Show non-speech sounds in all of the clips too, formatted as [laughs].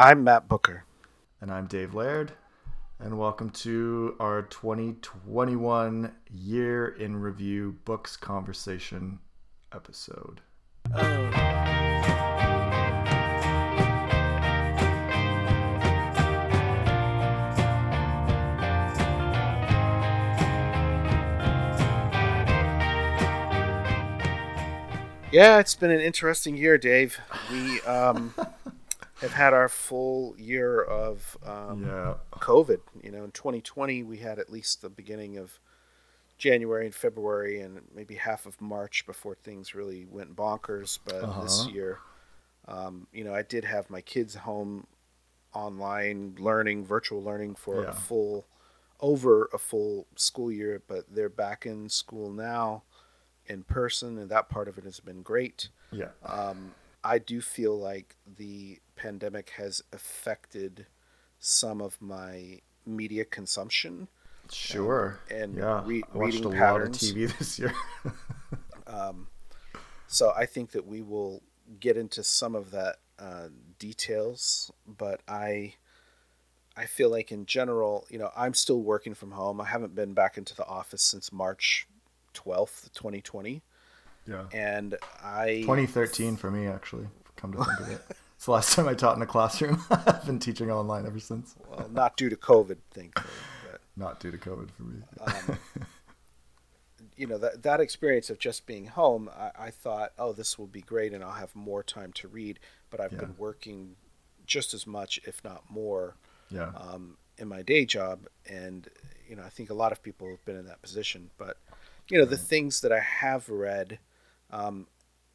I'm Matt Bucher. And I'm Dave Laird. And welcome to our 2021 Year in Review Books Conversation episode. Oh. Yeah, it's been an interesting year, Dave. We um, [laughs] have had our full year of um, yeah. COVID. You know, in 2020, we had at least the beginning of January and February, and maybe half of March before things really went bonkers. But uh-huh. this year, um, you know, I did have my kids home online learning, virtual learning for yeah. a full, over a full school year, but they're back in school now in person, and that part of it has been great. Yeah. Um, I do feel like the pandemic has affected some of my media consumption. Sure. And, and yeah, re- I watched a patterns. lot of TV this year. [laughs] um, so I think that we will get into some of that uh, details, but I. I feel like in general, you know, I'm still working from home. I haven't been back into the office since March 12th, 2020. Yeah. And I 2013 for me actually. Come to think of it, [laughs] it's the last time I taught in a classroom. [laughs] I've been teaching online ever since. well, not due to COVID, thankfully. But, not due to COVID for me. um, [laughs] you know that that experience of just being home, I, I, thought, oh, this will be great, and I'll have more time to read. But I've yeah. been working just as much, if not more, yeah. um, in my day job, and you know, I think a lot of people have been in that position. But you know, the things that I have read, um,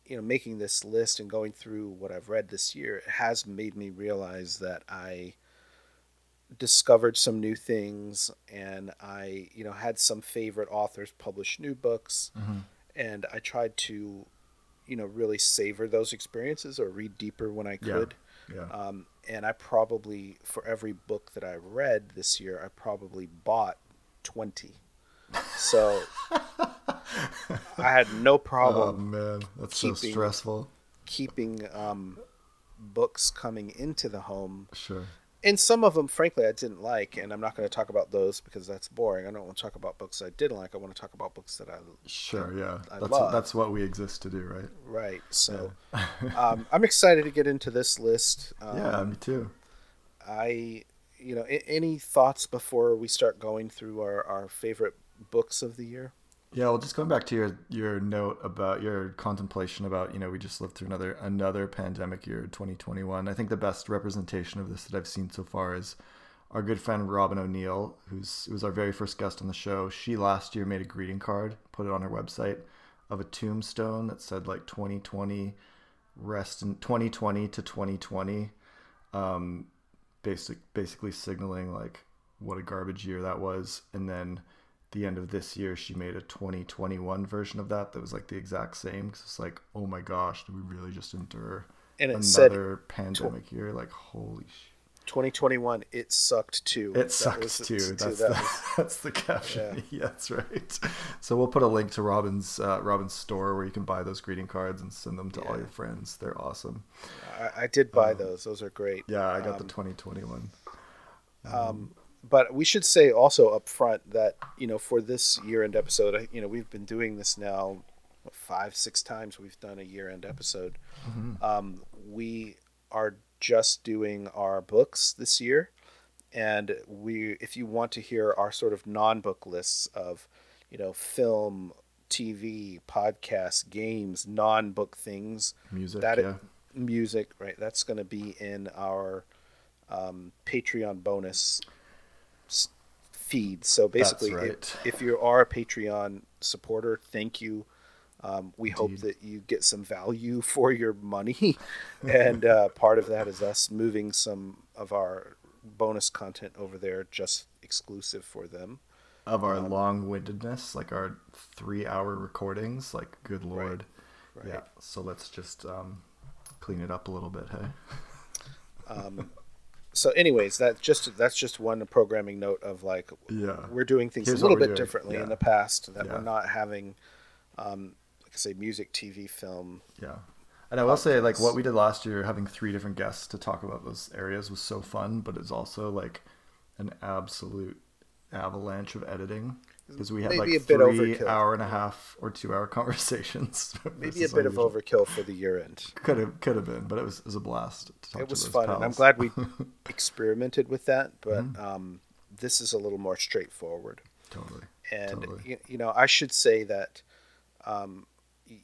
you know, making this list and going through what I've read this year has made me realize that I discovered some new things and I, you know, had some favorite authors publish new books mm-hmm. and I tried to, you know, really savor those experiences or read deeper when I could. Yeah. yeah. Um, and I probably, for every book that I read this year, I probably bought 20. So I had no problem. Oh man, that's keeping, so stressful. Keeping um, books coming into the home. Sure. And some of them, frankly, I didn't like, and I'm not going to talk about those because that's boring. I don't want to talk about books I didn't like. I want to talk about books that I sure, yeah, I that's love. What, that's what we exist to do, right? Right. So, yeah. um, [laughs] I'm excited to get into this list. Um, yeah, me too. I, you know, any thoughts before we start going through our our favorite books of the year? Yeah, well, just going back to your your note about your contemplation about you know we just lived through another another pandemic year, 2021. I think the best representation of this that I've seen so far is our good friend Robin O'Neill, who's who was our very first guest on the show. She last year made a greeting card, put it on her website, of a tombstone that said like 2020, rest in 2020 to 2020, um, basic basically signaling like what a garbage year that was, and then the end of this year, she made a 2021 version of that that was like the exact same. Cause it's like, oh my gosh, did we really just endure another pandemic tw- year? Like, holy sh- 2021, it sucked too. It sucks too. That's, that the, was, [laughs] that's the caption. Yeah. [laughs] yeah. that's right. So we'll put a link to Robin's uh, Robin's store where you can buy those greeting cards and send them to yeah. all your friends. They're awesome. I, I did buy um, those. Those are great. Yeah, I got um, the 2021. Um, um but we should say also up front that you know for this year end episode you know we've been doing this now five six times we've done a year end episode mm-hmm. um, we are just doing our books this year and we if you want to hear our sort of non-book lists of you know film tv podcasts, games non-book things music that yeah. music right that's going to be in our um, patreon bonus feed. So basically, right. if, if, you are a Patreon supporter, thank you. Um, we Indeed. hope that you get some value [laughs] for your money, and uh, part of that is us moving some of our bonus content over there, just exclusive for them. Of our um, long-windedness, like our three-hour recordings, like good lord, right, right. yeah. So let's just um, clean it up a little bit, hey. [laughs] So anyways that just that's just one programming note of like yeah we're doing things Here's a little bit doing. differently yeah. in the past that yeah. we're not having um like i say music tv film yeah And I will say, like what we did last year, having three different guests to talk about those areas was so fun, but it's also like an absolute avalanche of editing because we had Maybe like three hour and a half or two hour [laughs] conversations. [laughs] Maybe a bit of overkill for the year end. Could have could have been, but it was, it was a blast. it was fun, pals. and I'm glad we [laughs] experimented with that. But mm-hmm. um, this is a little more straightforward. Totally. And totally. You, you, know, I should say that um,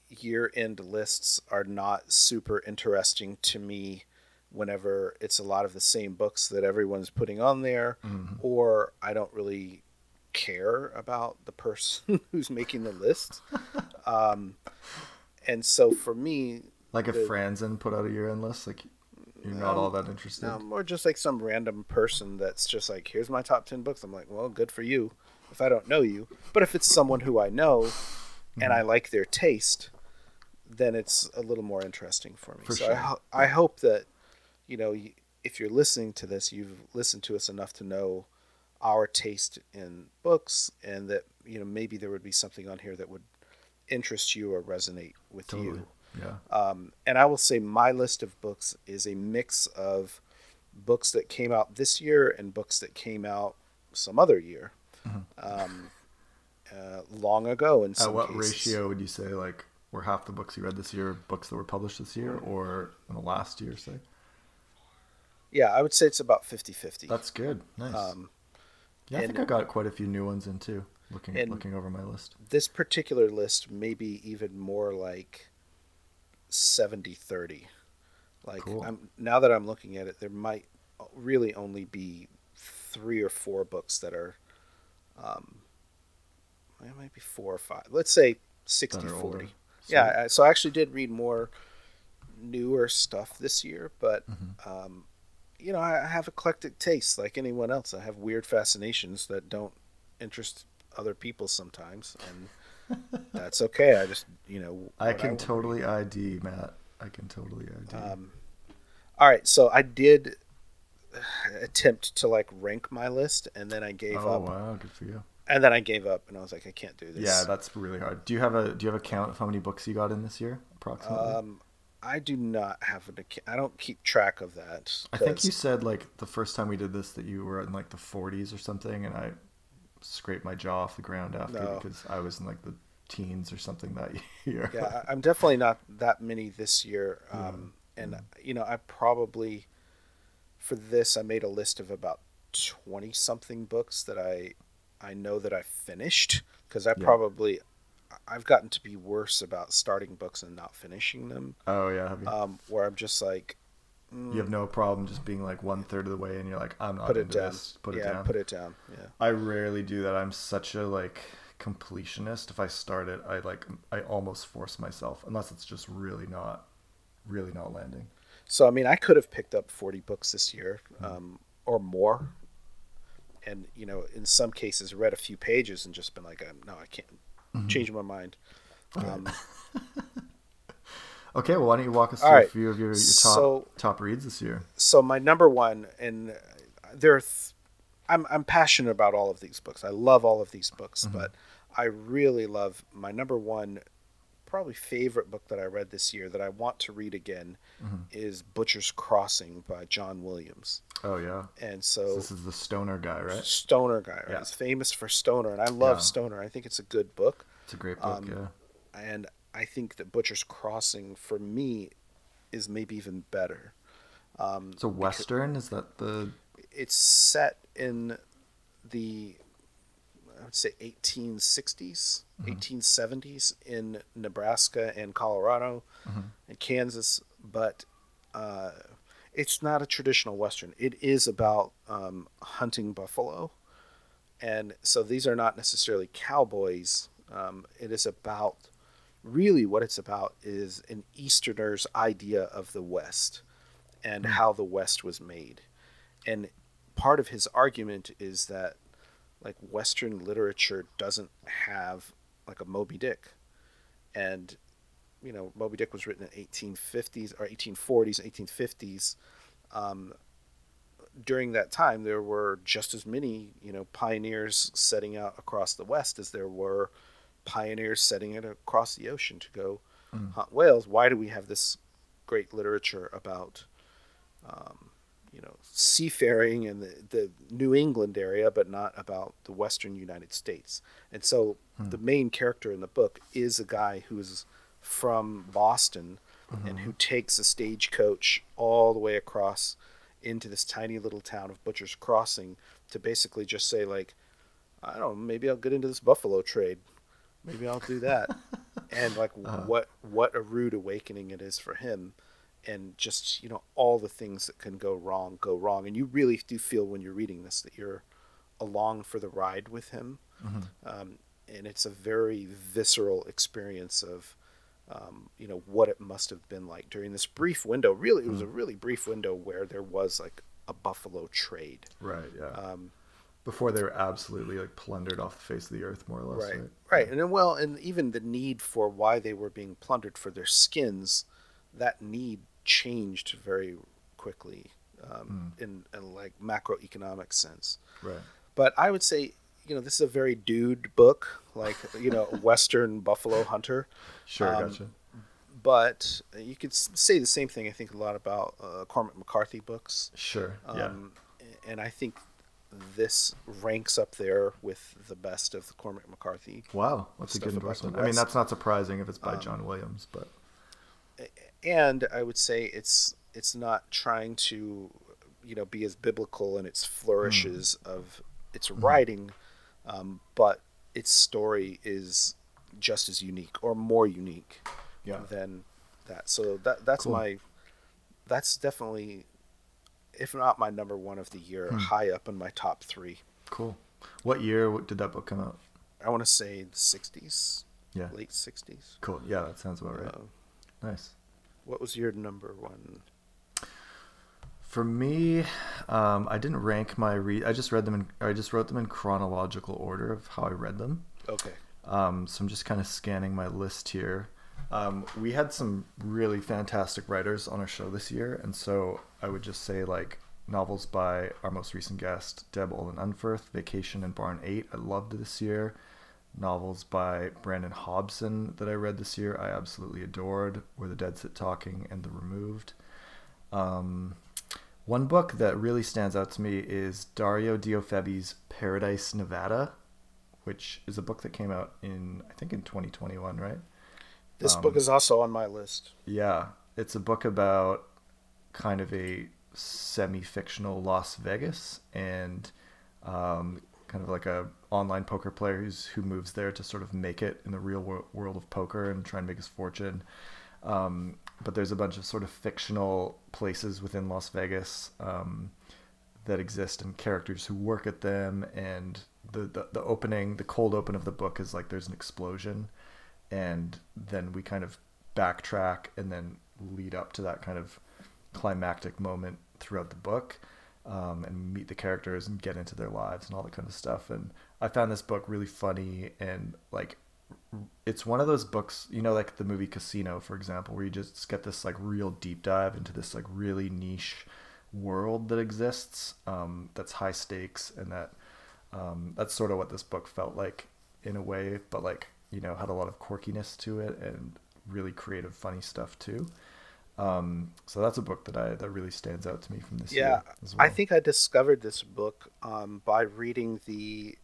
year end lists are not super interesting to me whenever it's a lot of the same books that everyone's putting on there, mm-hmm. or I don't really care about the person [laughs] who's making the list. um, and so for me, like if the, Franzen put out a year end list, like you're not all that interested. No, or just like some random person that's just like, here's my top ten books. I'm like, well, good for you. If I don't know you, but if it's someone who I know mm-hmm. and I like their taste, then it's a little more interesting for me. For so sure. I, I hope that you know if you're listening to this, you've listened to us enough to know our taste in books and that you know maybe there would be something on here that would interest you or resonate with totally. you yeah um, and i will say my list of books is a mix of books that came out this year and books that came out some other year mm-hmm. um, uh, long ago in at what cases. ratio would you say like were half the books you read this year books that were published this year or in the last year say yeah i would say it's about 50-50 that's good nice um, yeah, I think I got quite a few new ones in too. Looking looking over my list. This particular list may be even more like 70-30. Like cool. I'm, now that I'm looking at it, there might really only be three or four books that are um it might be four or five. Let's say 60 40. Yeah, so I actually did read more newer stuff this year, but mm-hmm. um, you know, I have eclectic tastes like anyone else. I have weird fascinations that don't interest other people sometimes, and [laughs] that's okay. I just, you know, I can I totally ID Matt. I can totally ID. Um, all right, so I did attempt to like rank my list, and then I gave oh, up. Oh wow, good for you. And then I gave up, and I was like, I can't do this. Yeah, that's really hard. Do you have a Do you have a count of how many books you got in this year, approximately? Um, I do not have an account. I don't keep track of that. I think you said like the first time we did this that you were in like the 40s or something, and I scraped my jaw off the ground after no. because I was in like the teens or something that [laughs] year. yeah, I'm definitely not that many this year. Um, yeah. And you know, I probably for this I made a list of about 20 something books that I I know that I finished because I yeah. probably I've gotten to be worse about starting books and not finishing them. Oh yeah, um, where I'm just like, mm, you have no problem just being like one third of the way, and you're like, I'm not put it down. This. Put yeah, it down. Put it down. Yeah. I rarely do that. I'm such a like completionist. If I start it, I like I almost force myself, unless it's just really not, really not landing. So I mean, I could have picked up 40 books this year, mm-hmm. um, or more, and you know, in some cases, read a few pages and just been like, no, I can't mm-hmm. changing my mind. Um, [laughs] okay, well, why don't you walk us through right. a few of your, your top so, top reads this year? So my number one, and there, are th- I'm I'm passionate about all of these books. I love all of these books, mm-hmm. but I really love my number one, probably favorite book that I read this year that I want to read again, mm-hmm. is Butcher's Crossing by John Williams. Oh yeah. And so, this is the stoner guy, right? Stoner guy, right? Yeah. He's famous for stoner, and I love yeah. stoner. I think it's a good book. It's a great book, um, yeah. And I think that Butcher's Crossing for me is maybe even better. Um, so western is that the? It's set in the, I would say 1860s, mm-hmm. 1870s in Nebraska and Colorado, mm-hmm. and Kansas, but. Uh, it's not a traditional western. It is about um, hunting buffalo, and so these are not necessarily cowboys. Um, it is about really what it's about is an Easterner's idea of the West and mm. how the West was made, and part of his argument is that like Western literature doesn't have like a Moby Dick, and you know, Moby Dick was written in 1850s or 1840s, 1850s. Um, during that time, there were just as many, you know, pioneers setting out across the West as there were pioneers setting it across the ocean to go mm. hunt whales. Why do we have this great literature about, um, you know, seafaring in the, the New England area, but not about the Western United States. And so hmm. the main character in the book is a guy who's from Boston mm-hmm. and who takes a stagecoach all the way across into this tiny little town of Butcher's Crossing to basically just say like, I don't know, maybe I'll get into this buffalo trade. Maybe I'll do that. [laughs] and like uh-huh. what what a rude awakening it is for him and just you know all the things that can go wrong go wrong and you really do feel when you're reading this that you're along for the ride with him mm-hmm. um, and it's a very visceral experience of um, you know what it must have been like during this brief window. Really it was a really brief window where there was like a buffalo trade. Right yeah. Um, before they were absolutely like plundered off the face of the earth more or less right right, right. and then well and even the need for why they were being plundered for their skins that need changed very quickly um, mm. in, in like macroeconomic sense. Right. But i would say you know this is a very dude book like you know [laughs] western buffalo hunter sure um, gotcha but you could say the same thing i think a lot about uh, cormac mccarthy books sure yeah um, and i think this ranks up there with the best of the Cormac McCarthy. Wow, that's a good endorsement. I mean, that's not surprising if it's by um, John Williams, but and I would say it's it's not trying to you know be as biblical in its flourishes mm. of its mm. writing, um, but its story is just as unique or more unique yeah. than that. So that that's cool. my that's definitely if not my number one of the year, hmm. high up in my top three. Cool. What year did that book come out? I want to say the '60s. Yeah. Late '60s. Cool. Yeah, that sounds about right. Uh, nice. What was your number one? For me, um, I didn't rank my read. I just read them in. I just wrote them in chronological order of how I read them. Okay. Um, so I'm just kind of scanning my list here. Um, we had some really fantastic writers on our show this year, and so I would just say like novels by our most recent guest, Deb Olin Unferth, Vacation and Barn 8, I loved this year. Novels by Brandon Hobson that I read this year, I absolutely adored, Where the Dead Sit Talking and The Removed. Um, one book that really stands out to me is Dario Diofebi's Paradise, Nevada, which is a book that came out in, I think, in 2021, right? This um, book is also on my list. Yeah, it's a book about kind of a semi-fictional Las Vegas and um, kind of like a online poker player who's who moves there to sort of make it in the real wor- world of poker and try and make his fortune. Um, but there's a bunch of sort of fictional places within Las Vegas um, that exist and characters who work at them. And the, the the opening, the cold open of the book is like there's an explosion and then we kind of backtrack and then lead up to that kind of climactic moment throughout the book um, and meet the characters and get into their lives and all that kind of stuff and i found this book really funny and like it's one of those books you know like the movie casino for example where you just get this like real deep dive into this like really niche world that exists um, that's high stakes and that um, that's sort of what this book felt like in a way but like you know had a lot of quirkiness to it and really creative, funny stuff too. Um, so that's a book that I that really stands out to me from this yeah, year. Yeah, well. I think I discovered this book um, by reading the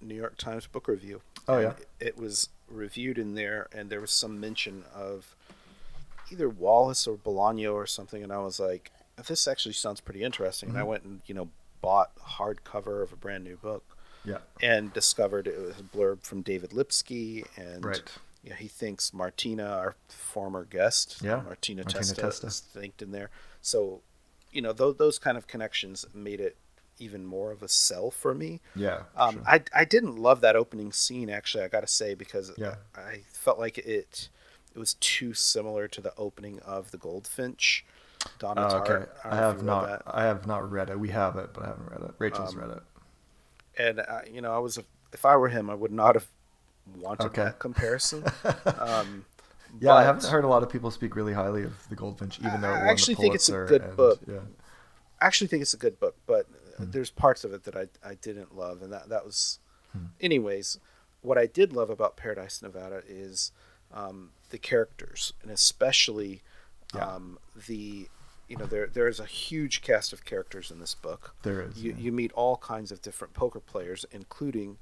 New York Times Book Review. Oh yeah, it was reviewed in there, and there was some mention of either Wallace or Bolaño or something, and I was like, "This actually sounds pretty interesting." Mm-hmm. And I mm-hmm. went and you know bought a hardcover of a brand new book. Yeah. And discovered it was a blurb from David Lipsky and right. yeah, he thinks Martina, our former guest, yeah, Martina, Martina Testa, Testa. is thanked in there. So, you know, those those kind of connections made it even more of a sell for me. Yeah. Um, sure. I I didn't love that opening scene actually. I got to say because yeah. I felt like it it was too similar to the opening of the Goldfinch. Donna uh, okay. I, I have not. That. I have not read it. We have it, but I haven't read it. Rachel's um, read it and uh, you know, I was a, if I were him, I would not have wanted okay. that comparison. [laughs] Um, yeah, I haven't heard a lot of people speak really highly of the Goldfinch, even though I actually think it's a good and, book. Yeah. I actually think it's a good book, but hmm. there's parts of it that I I didn't love, and that that was, hmm. anyways. What I did love about Paradise Nevada is um, the characters, and especially Yeah. Um, the you know there there is a huge cast of characters in this book. There is. You, yeah. you meet all kinds of different poker players, including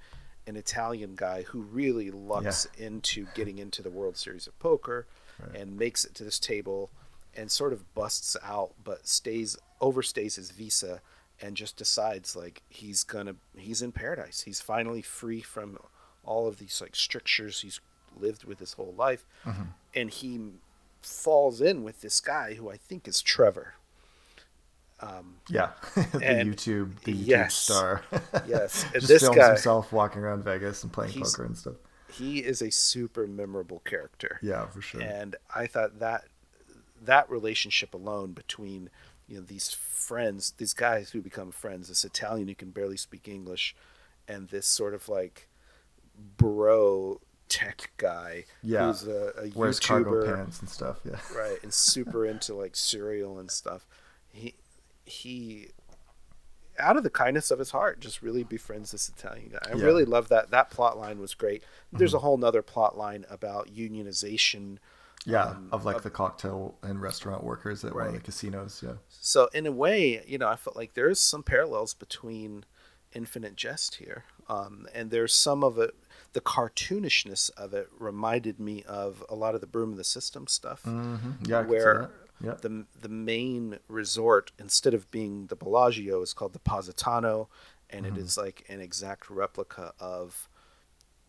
an Italian guy who really lucks yeah. into getting into the World Series of Poker right. and makes it to this table and sort of busts out, but stays overstays his visa and just decides like he's gonna he's in paradise. He's finally free from all of these like strictures he's lived with his whole life, mm-hmm. and he falls in with this guy who I think is Trevor. Um, yeah, [laughs] the YouTube, the YouTube yes, star. [laughs] yes, [laughs] just this films guy, himself walking around Vegas and playing poker and stuff. He is a super memorable character. Yeah, for sure. And I thought that that relationship alone between you know these friends, these guys who become friends, this Italian who can barely speak English, and this sort of like bro tech guy yeah. who's a, a Wears YouTuber, cargo pants and stuff. Yeah, [laughs] right, and super into like cereal and stuff. He he, out of the kindness of his heart, just really befriends this Italian guy. I yeah. really love that. That plot line was great. There's mm-hmm. a whole nother plot line about unionization. Yeah, um, of like of, the cocktail and restaurant workers at right. one of the casinos. Yeah. So in a way, you know, I felt like there's some parallels between Infinite Jest here, um, and there's some of it the cartoonishness of it reminded me of a lot of the Broom of the System stuff. Mm-hmm. Yeah, where the the main resort instead of being the Bellagio is called the Positano, and mm-hmm. it is like an exact replica of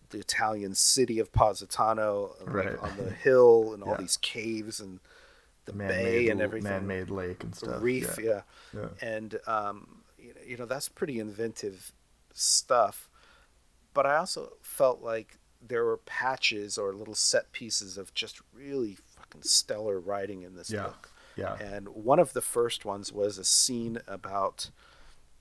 the Italian city of Positano, right. like on the hill and all yeah. these caves and the man-made, bay and everything, man-made lake and stuff, reef, yeah, yeah. yeah. and um, you know that's pretty inventive stuff but I also felt like there were patches or little set pieces of just really fucking stellar writing in this book. Yeah. And one of the first ones was a scene about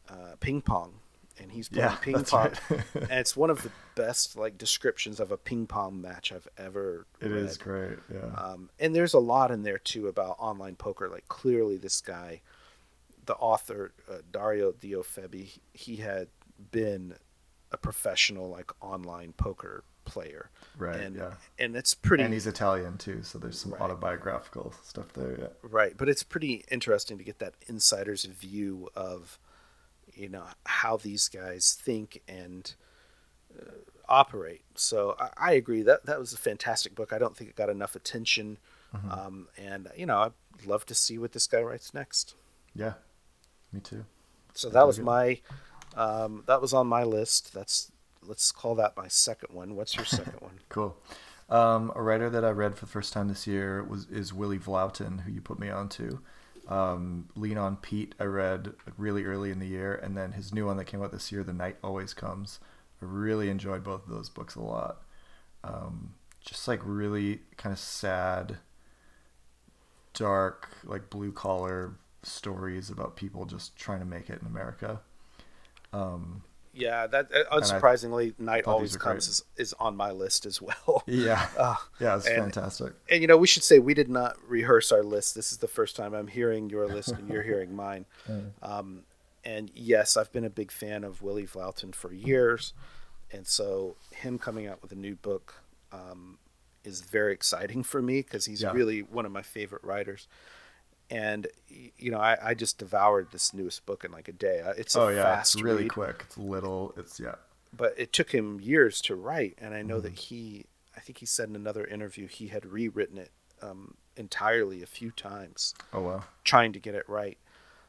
uh, ping pong, and he's playing yeah, ping pong, right. [laughs] and it's one of the best like descriptions of a ping pong match I've ever. It read. is great, yeah. Um, and there's a lot in there too about online poker. Like clearly, this guy, the author uh, Dario Diofebi, he had been a professional like online poker player. Right. And yeah. and it's pretty And he's Italian too, so there's some right. autobiographical stuff there, yeah. Right, but it's pretty interesting to get that insider's view of you know how these guys think and uh, operate. So I, I, agree that that was a fantastic book. I don't think it got enough attention. Mm-hmm. Um, and you know, I'd love to see what this guy writes next. Yeah. Me too. So that was my um, that was on my list. That's let's call that my second one. What's your second one? [laughs] cool. Um, a writer that I read for the first time this year was is Willie Vlautin, who you put me on to. Um, Lean on Pete, I read really early in the year, and then his new one that came out this year, The Night Always Comes. I really enjoyed both of those books a lot. Um, just like really kind of sad, dark, like blue collar stories about people just trying to make it in America. Um, yeah, that uh, unsurprisingly, Night Always Comes is, is, on my list as well. [laughs] Yeah, [laughs] uh, yeah, it's and, fantastic. And you know, we should say we did not rehearse our list. This is the first time I'm hearing your list and you're hearing mine. [laughs] Um, and yes, I've been a big fan of Willie Vlautin for years, and so him coming out with a new book um, is very exciting for me because he's yeah. really one of my favorite writers and you know I, I just devoured this newest book in like a day. Uh, it's a oh yeah fast it's really read, quick. It's little. It's yeah. But it took him years to write and i know mm-hmm. that he i think he said in another interview he had rewritten it um, entirely a few times oh wow. trying to get it right.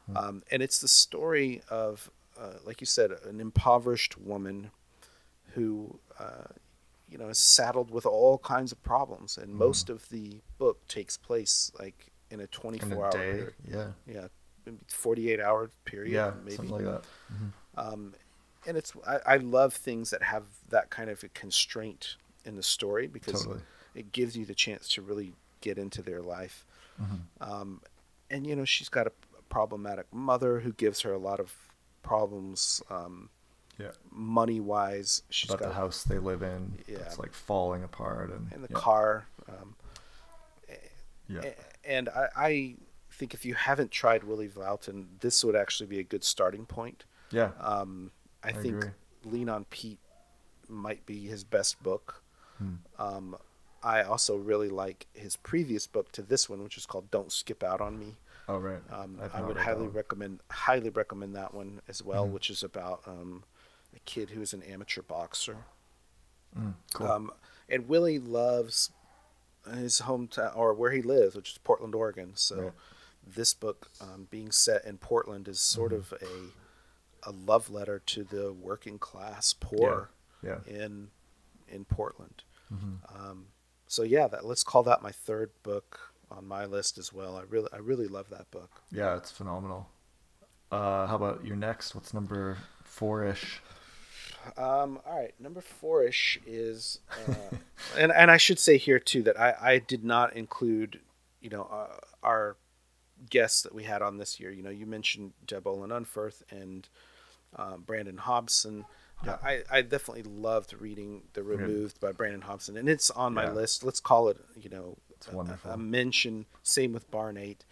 Mm-hmm. um, and it's the story of uh, like you said an impoverished woman who uh, you know is saddled with all kinds of problems and mm-hmm. most of the book takes place like in a 24 in a hour day. period. Yeah. Yeah. 48 hour period. Yeah. Maybe. Something like that. Mm-hmm. Um, and it's, I, I, love things that have that kind of a constraint in the story because totally. it gives you the chance to really get into their life. Mm-hmm. Um, and, you know, she's got a problematic mother who gives her a lot of problems. Um, yeah. Money wise, she's about got the house they live in. Yeah. It's like falling apart and, and the yeah. car. Um, yeah and I, I, think if you haven't tried Willie Vlautin, this would actually be a good starting point. Yeah. Um, I, I think agree. Lean on Pete might be his best book. Hmm. Um, I also really like his previous book to this one, which is called "Don't Skip Out on Me." Oh right. Um, I would highly recommend highly recommend that one as well, mm-hmm. which is about um, a kid who is an amateur boxer. Mm, cool. Um, and Willie loves his hometown or where he lives, which is Portland, Oregon. So right. this book, um, being set in Portland, is sort mm-hmm. of a a love letter to the working class poor yeah. Yeah. in in Portland. Mm-hmm. Um, so yeah, that let's call that my third book on my list as well. I really I really love that book. Yeah, it's phenomenal. Uh, how about your next? What's number four ish? Um, all right, number four ish is, uh, [laughs] and and I should say here too that I I did not include, you know, uh, our guests that we had on this year. You know, you mentioned Deb Olin Unferth and um, Brandon Hobson. Yeah. I, I definitely loved reading The Removed by Brandon Hobson, and it's on my yeah. list. Let's call it, you know, a, a, mention. Same with Barn Eight.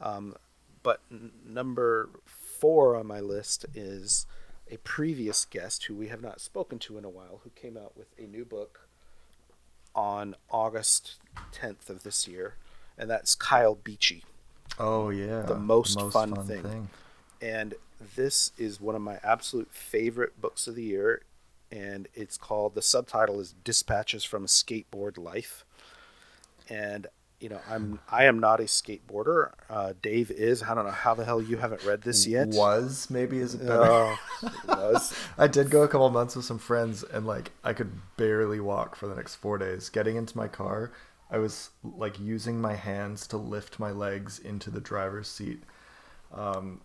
Um, but n- number four on my list is a previous guest who we have not spoken to in a while, who came out with a new book on August 10th of this year, and that's Kyle Beachy. Oh yeah, the most, most fun, fun thing. thing. And this is one of my absolute favorite books of the year, and it's called. The subtitle is "Dispatches from a Skateboard Life," and you know, I'm I am not a skateboarder. Uh, Dave is. I don't know how the hell you haven't read this yet. Was maybe is it better? Uh, [laughs] was. I did go a couple months with some friends, and like I could barely walk for the next four days. Getting into my car, I was like using my hands to lift my legs into the driver's seat. Um,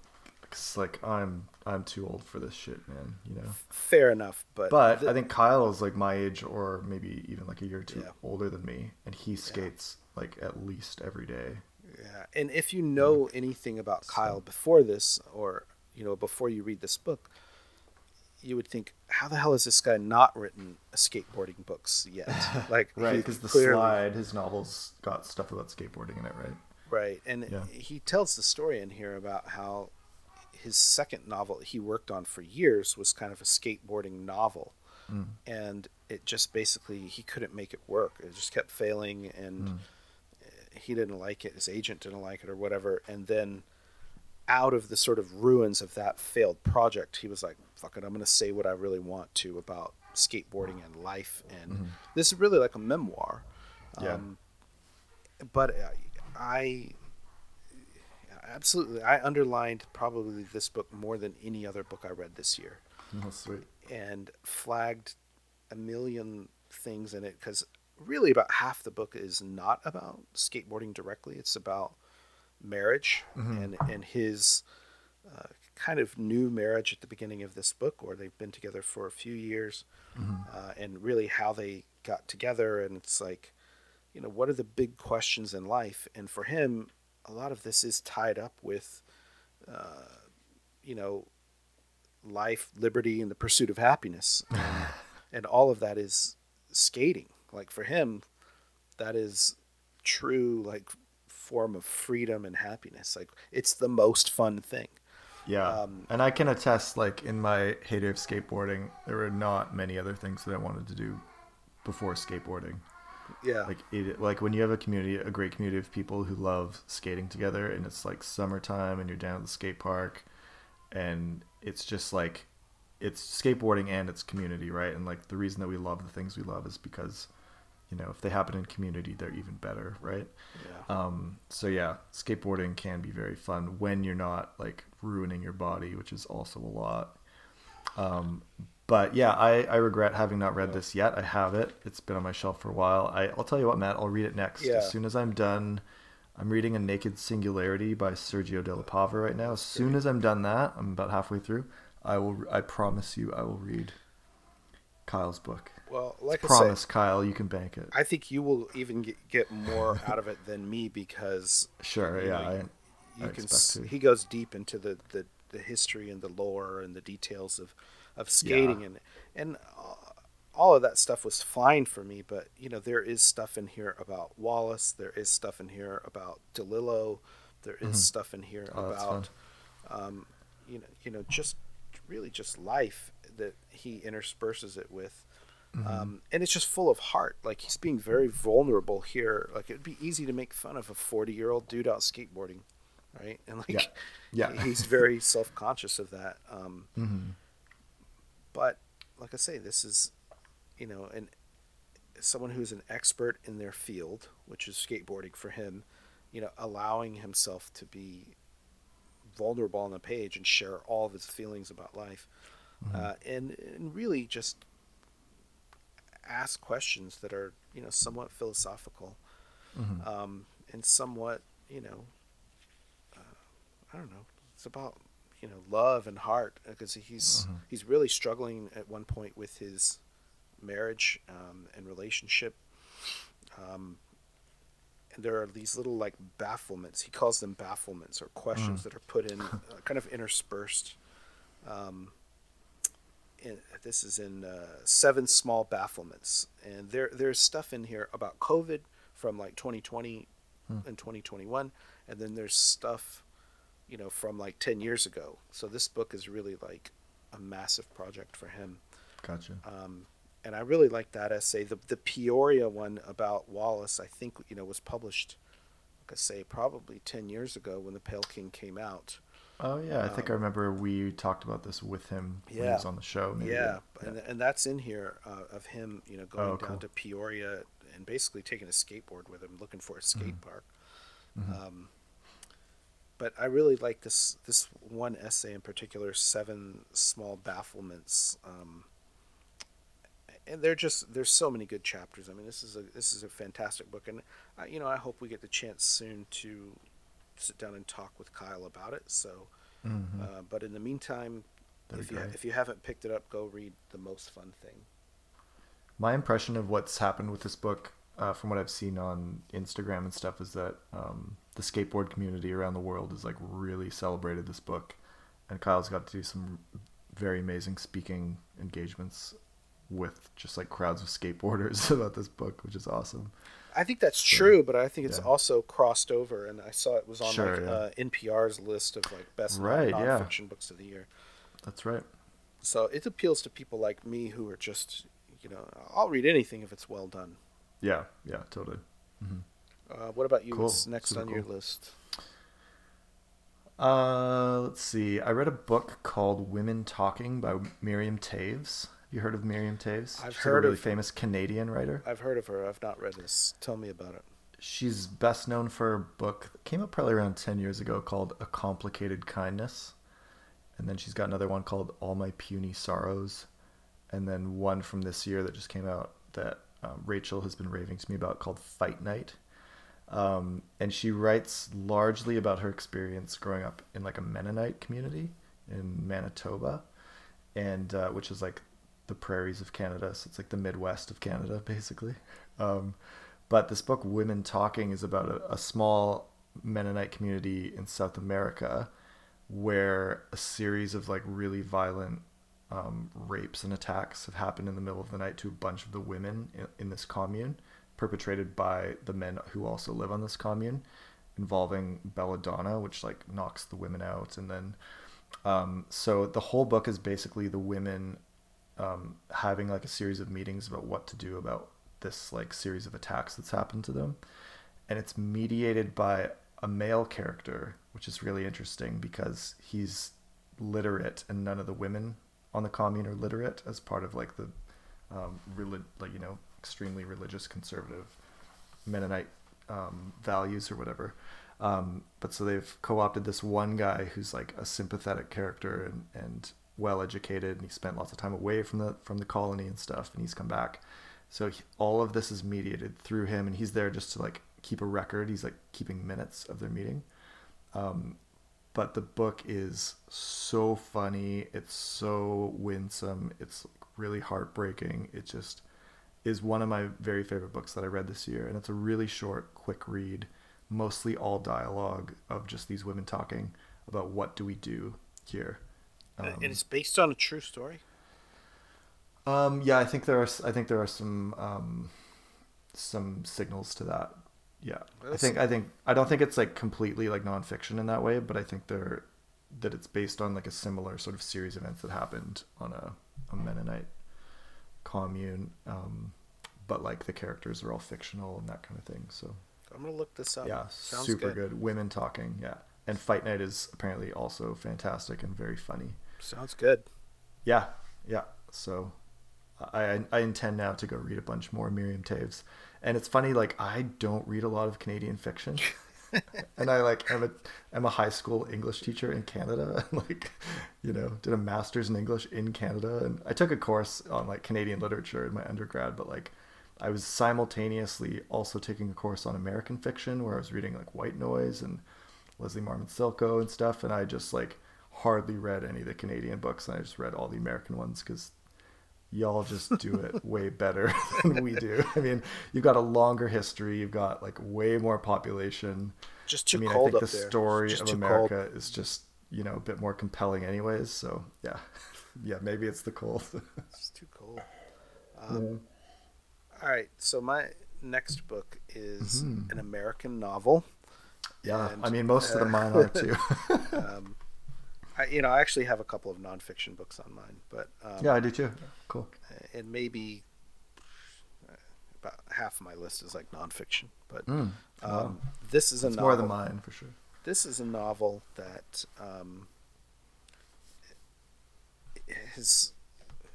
cause like I'm I'm too old for this shit, man. You know. Fair enough, but but the... I think Kyle is like my age, or maybe even like a year or two yeah. older than me, and he skates. Yeah like at least every day. Yeah, and if you know anything about Kyle before this, or you know before you read this book, you would think, how the hell has this guy not written skateboarding books yet? [laughs] Like, right? Because the clearly... slide, his novels got stuff about skateboarding in it, right? Right, and yeah. he tells the story in here about how his second novel he worked on for years was kind of a skateboarding novel, mm. and it just basically he couldn't make it work. It just kept failing, and mm he didn't like it, his agent didn't like it, or whatever. And then out of the sort of ruins of that failed project, he was like, fuck it, I'm going to say what I really want to about skateboarding and life. And mm-hmm. this is really like a memoir. Yeah. Um, but I absolutely, I underlined probably this book more than any other book I read this year. Oh, sweet. And flagged a million things in it because really about half the book is not about skateboarding directly. It's about marriage mm-hmm. and and his uh, kind of new marriage at the beginning of this book, or they've been together for a few years, mm-hmm. uh, and really how they got together. And it's like, you know, what are the big questions in life? And for him, a lot of this is tied up with, uh, you know, life, liberty, and the pursuit of happiness, and, [laughs] and all of that is skating like for him, that is true like form of freedom and happiness. Like it's the most fun thing. Yeah. Um, and I can attest, like in my heyday of skateboarding, there were not many other things that I wanted to do before skateboarding. Yeah. Like it, like when you have a community, a great community of people who love skating together, and it's like summertime, and you're down at the skate park, and it's just like it's skateboarding and it's community, right? And like the reason that we love the things we love is because you know if they happen in community they're even better right? Yeah. um so yeah skateboarding can be very fun when you're not like ruining your body which is also a lot. Um but yeah i i regret having not read yeah. this yet. I have it. It's been on my shelf for a while. I, i'll tell you what matt i'll read it next. Yeah. as soon as i'm done i'm reading a naked singularity by sergio de la pava right now. As soon as i'm done that i'm about halfway through i will i promise you i will read kyle's book well, like it's I promise, Kyle, you can bank it. I think you will even get, get more out of it than me because sure, yeah, know, you, I, you can. S- he goes deep into the, the, the history and the lore and the details of of skating yeah. and and all of that stuff was fine for me. But you know, there is stuff in here about Wallace. There is stuff in here about DeLillo. There is mm-hmm. stuff in here oh, about, um, you know, you know, just really just life that he intersperses it with Mm-hmm. Um, and it's just full of heart. Like he's being very vulnerable here. Like it'd be easy to make fun of a 40 year old dude out skateboarding, right? And like, yeah, yeah. [laughs] he's very self conscious of that. Um, mm-hmm. But like I say, this is, you know, an someone who's an expert in their field, which is skateboarding for him. You know, allowing himself to be vulnerable on the page and share all of his feelings about life, mm-hmm. uh, and and really just ask questions that are you know somewhat philosophical mm-hmm. um, and somewhat you know uh, I don't know it's about you know love and heart because he's mm-hmm. he's really struggling at one point with his marriage um, and relationship um, and there are these little like bafflements he calls them bafflements or questions mm. that are put in uh, kind of interspersed um, in, this is in uh, seven small bafflements, and there there's stuff in here about COVID from like 2020 hmm. and 2021, and then there's stuff, you know, from like 10 years ago. So this book is really like a massive project for him. Gotcha. Um, and I really like that essay. The the Peoria one about Wallace, I think you know, was published, like I say, probably 10 years ago when the Pale King came out. Oh yeah, I think um, I remember we talked about this with him yeah, when he was on the show. Maybe. Yeah, yeah. And, and that's in here uh, of him, you know, going oh, down cool. to Peoria and basically taking a skateboard with him, looking for a skate mm-hmm. park. Mm-hmm. Um, but I really like this this one essay in particular, seven small bafflements. Um, and they're just there's so many good chapters. I mean, this is a this is a fantastic book, and uh, you know I hope we get the chance soon to sit down and talk with Kyle about it. So, mm-hmm. uh, but in the meantime, That'd if you if you haven't picked it up, go read the most fun thing. My impression of what's happened with this book, uh, from what I've seen on Instagram and stuff, is that um, the skateboard community around the world has like really celebrated this book, and Kyle's got to do some very amazing speaking engagements with just like crowds of skateboarders [laughs] about this book, which is awesome. I think that's true, but I think it's yeah. also crossed over, and I saw it was on sure, like yeah. uh, NPR's list of like best right, nonfiction yeah. books of the year. That's right. So it appeals to people like me who are just, you know, I'll read anything if it's well done. Yeah, yeah, totally. Mm-hmm. Uh, what about you? Cool. What's next Super on cool. your list? Uh, let's see. I read a book called Women Talking by Miriam Toews. You heard of Miriam Toews? I've She's heard a really of, famous Canadian writer. I've heard of her. I've not read this. Tell me about it. She's best known for a book that came out probably around 10 years ago called A Complicated Kindness. And then she's got another one called All My Puny Sorrows. And then one from this year that just came out that um, Rachel has been raving to me about called Fight Night. Um, and she writes largely about her experience growing up in like a Mennonite community in Manitoba, and uh, which is like the prairies of Canada. So it's like the Midwest of Canada, [laughs] basically. Um, but this book, Women Talking, is about a, a, small Mennonite community in South America where a series of like really violent um, rapes and attacks have happened in the middle of the night to a bunch of the women in, in this commune, perpetrated by the men who also live on this commune, involving belladonna, which like knocks the women out, and then. Um, so the whole book is basically the women um, having like a series of meetings about what to do about this like series of attacks that's happened to them. And it's mediated by a male character which is really interesting because he's literate and none of the women on the commune are literate as part of like the um, relig- like you know extremely religious conservative mennonite um, values or whatever. Um, but so they've co-opted this one guy who's like a sympathetic character and, and well educated and he spent lots of time away from the from the colony and stuff and he's come back. So he, all of this is mediated through him and he's there just to like keep a record. He's like keeping minutes of their meeting. Um, but the book is so funny. It's so winsome. It's really heartbreaking. It just is one of my very favorite books that i read this year and it's a really short quick read mostly all dialogue of just these women talking about what do we do here um, and it's based on a true story. Um, yeah, I think there are. I think there are some um, some signals to that. Yeah. I think. I think. I don't think it's like completely like nonfiction in that way, but I think there that it's based on like a similar sort of series of events that happened on a, a Mennonite commune, um, but like the characters are all fictional and that kind of thing. So I'm gonna look this up. Yeah, Sounds super good. good. Women talking. Yeah, and Fight Night is apparently also fantastic and very funny. Sounds good. Yeah, yeah. So I I intend now to go read a bunch more Miriam Toews. and it's funny like I don't read a lot of Canadian fiction. [laughs] and I like am a am a high school English teacher in Canada [laughs] and like you know did a master's in English in Canada and I took a course on like Canadian literature in my undergrad but like I was simultaneously also taking a course on American fiction where I was reading like White Noise and Leslie Marmon Silko and stuff and I just like hardly read any of the Canadian books and I just read all the American ones because y'all just do it [laughs] way better [laughs] than we do. I mean, you've got a longer history, you've got like way more population. Just too I mean, cold I think the there. story of America cold. is just you know a bit more compelling, anyways. So yeah, [laughs] yeah, maybe it's the cold. it's too cold. Um, yeah. All right, so my next book is mm-hmm. an American novel. Yeah, and, I mean most uh, of the mine are too. um, I, you know, I actually have a couple of nonfiction books on mine, but um, yeah, I do too. Cool. And maybe uh, about half of my list is like nonfiction, but mm, wow. um, this is a novel, more than mine for sure. This is a novel that um, has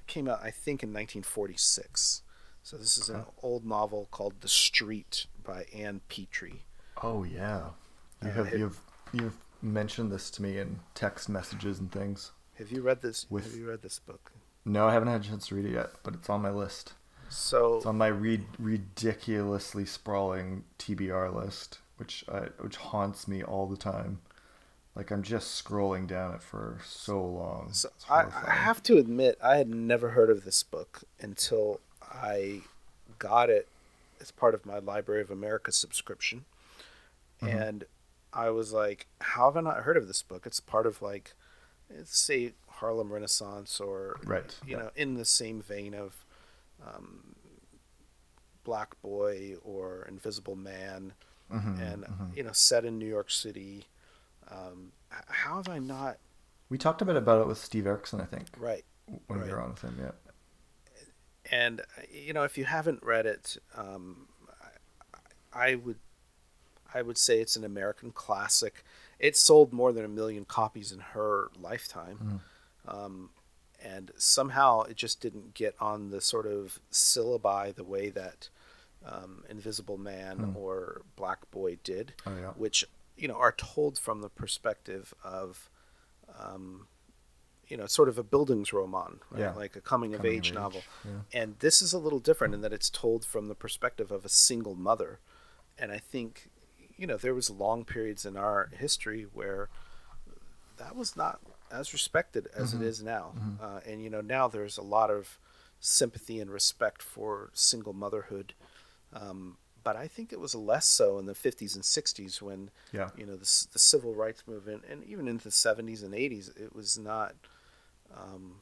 came out, I think, in 1946. So this is okay. an old novel called The Street by Ann Petry. Oh yeah, you uh, have it, you've you've mentioned this to me in text messages and things. Have you read this? With, have you read this book? No, I haven't had a chance to read it yet, but it's on my list. So it's on my re- ridiculously sprawling TBR list, which I, which haunts me all the time. Like I'm just scrolling down it for so long. So I, I have to admit, I had never heard of this book until I got it as part of my Library of America subscription, mm-hmm. and I was like, how have I not heard of this book? It's part of like, say Harlem Renaissance or right, you know, in the same vein of um, Black Boy or Invisible Man, mm-hmm, and mm-hmm. you know, set in New York City. Um, how have I not? We talked a bit about it with Steve Erickson, I think. Right. When right. we were on with him, yeah. And you know, if you haven't read it, um, I, I would I would say it's an American classic. It sold more than a million copies in her lifetime. Mm. Um, and somehow it just didn't get on the sort of syllabi the way that um, Invisible Man mm. or Black Boy did, oh, yeah. which you know are told from the perspective of, um, you know, sort of a Bildungsroman, right? yeah. like a coming, coming of age, age. novel. Yeah. And this is a little different in that it's told from the perspective of a single mother, and I think you know, there was long periods in our history where that was not as respected as mm-hmm. it is now. Mm-hmm. Uh, and you know, now there's a lot of sympathy and respect for single motherhood. Um, but I think it was less so in the 50s and 60s when, yeah. you know, the, the civil rights movement, and even into the 70s and 80s, it was not um,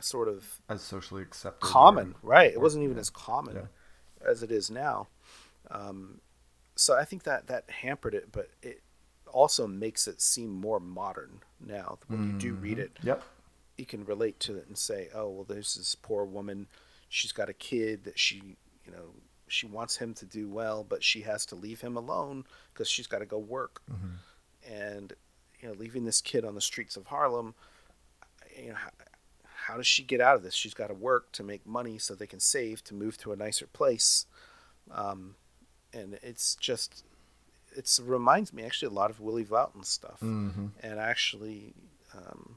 sort of as socially accepted, common, or, right? It wasn't even yeah. as common yeah. as it is now. Um, so I think that that hampered it, but it also makes it seem more modern now. When mm-hmm. you do read mm-hmm. it, yep, you can relate to it and say, "Oh, well, there's this poor woman. She's got a kid that she, you know, she wants him to do well, but she has to leave him alone because she's got to go work, mm-hmm. and you know, leaving this kid on the streets of Harlem, you know." How, how does she get out of this? She's got to work to make money so they can save to move to a nicer place. Um, and it's just it reminds me actually a lot of Willy Vlautin stuff, mm-hmm. and actually, um,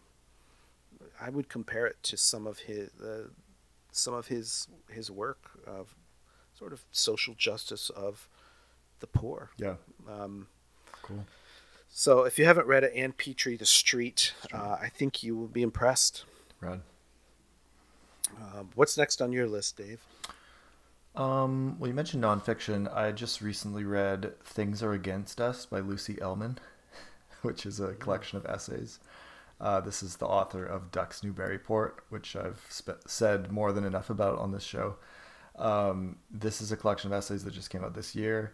I would compare it to some of his uh, some of his his work of sort of social justice of the poor. Yeah. Um, cool. So if you haven't read it, Ann Petry, The Street. Uh, I think you will be impressed. Rad. Um, what's next on your list, Dave? Um, well, you mentioned nonfiction. I just recently read Things Are Against Us by Lucy Ellmann, [laughs] which is a collection of essays. Uh, this is the author of Ducks Newburyport, which I've said more than enough about on this show. Um, this is a collection of essays that just came out this year.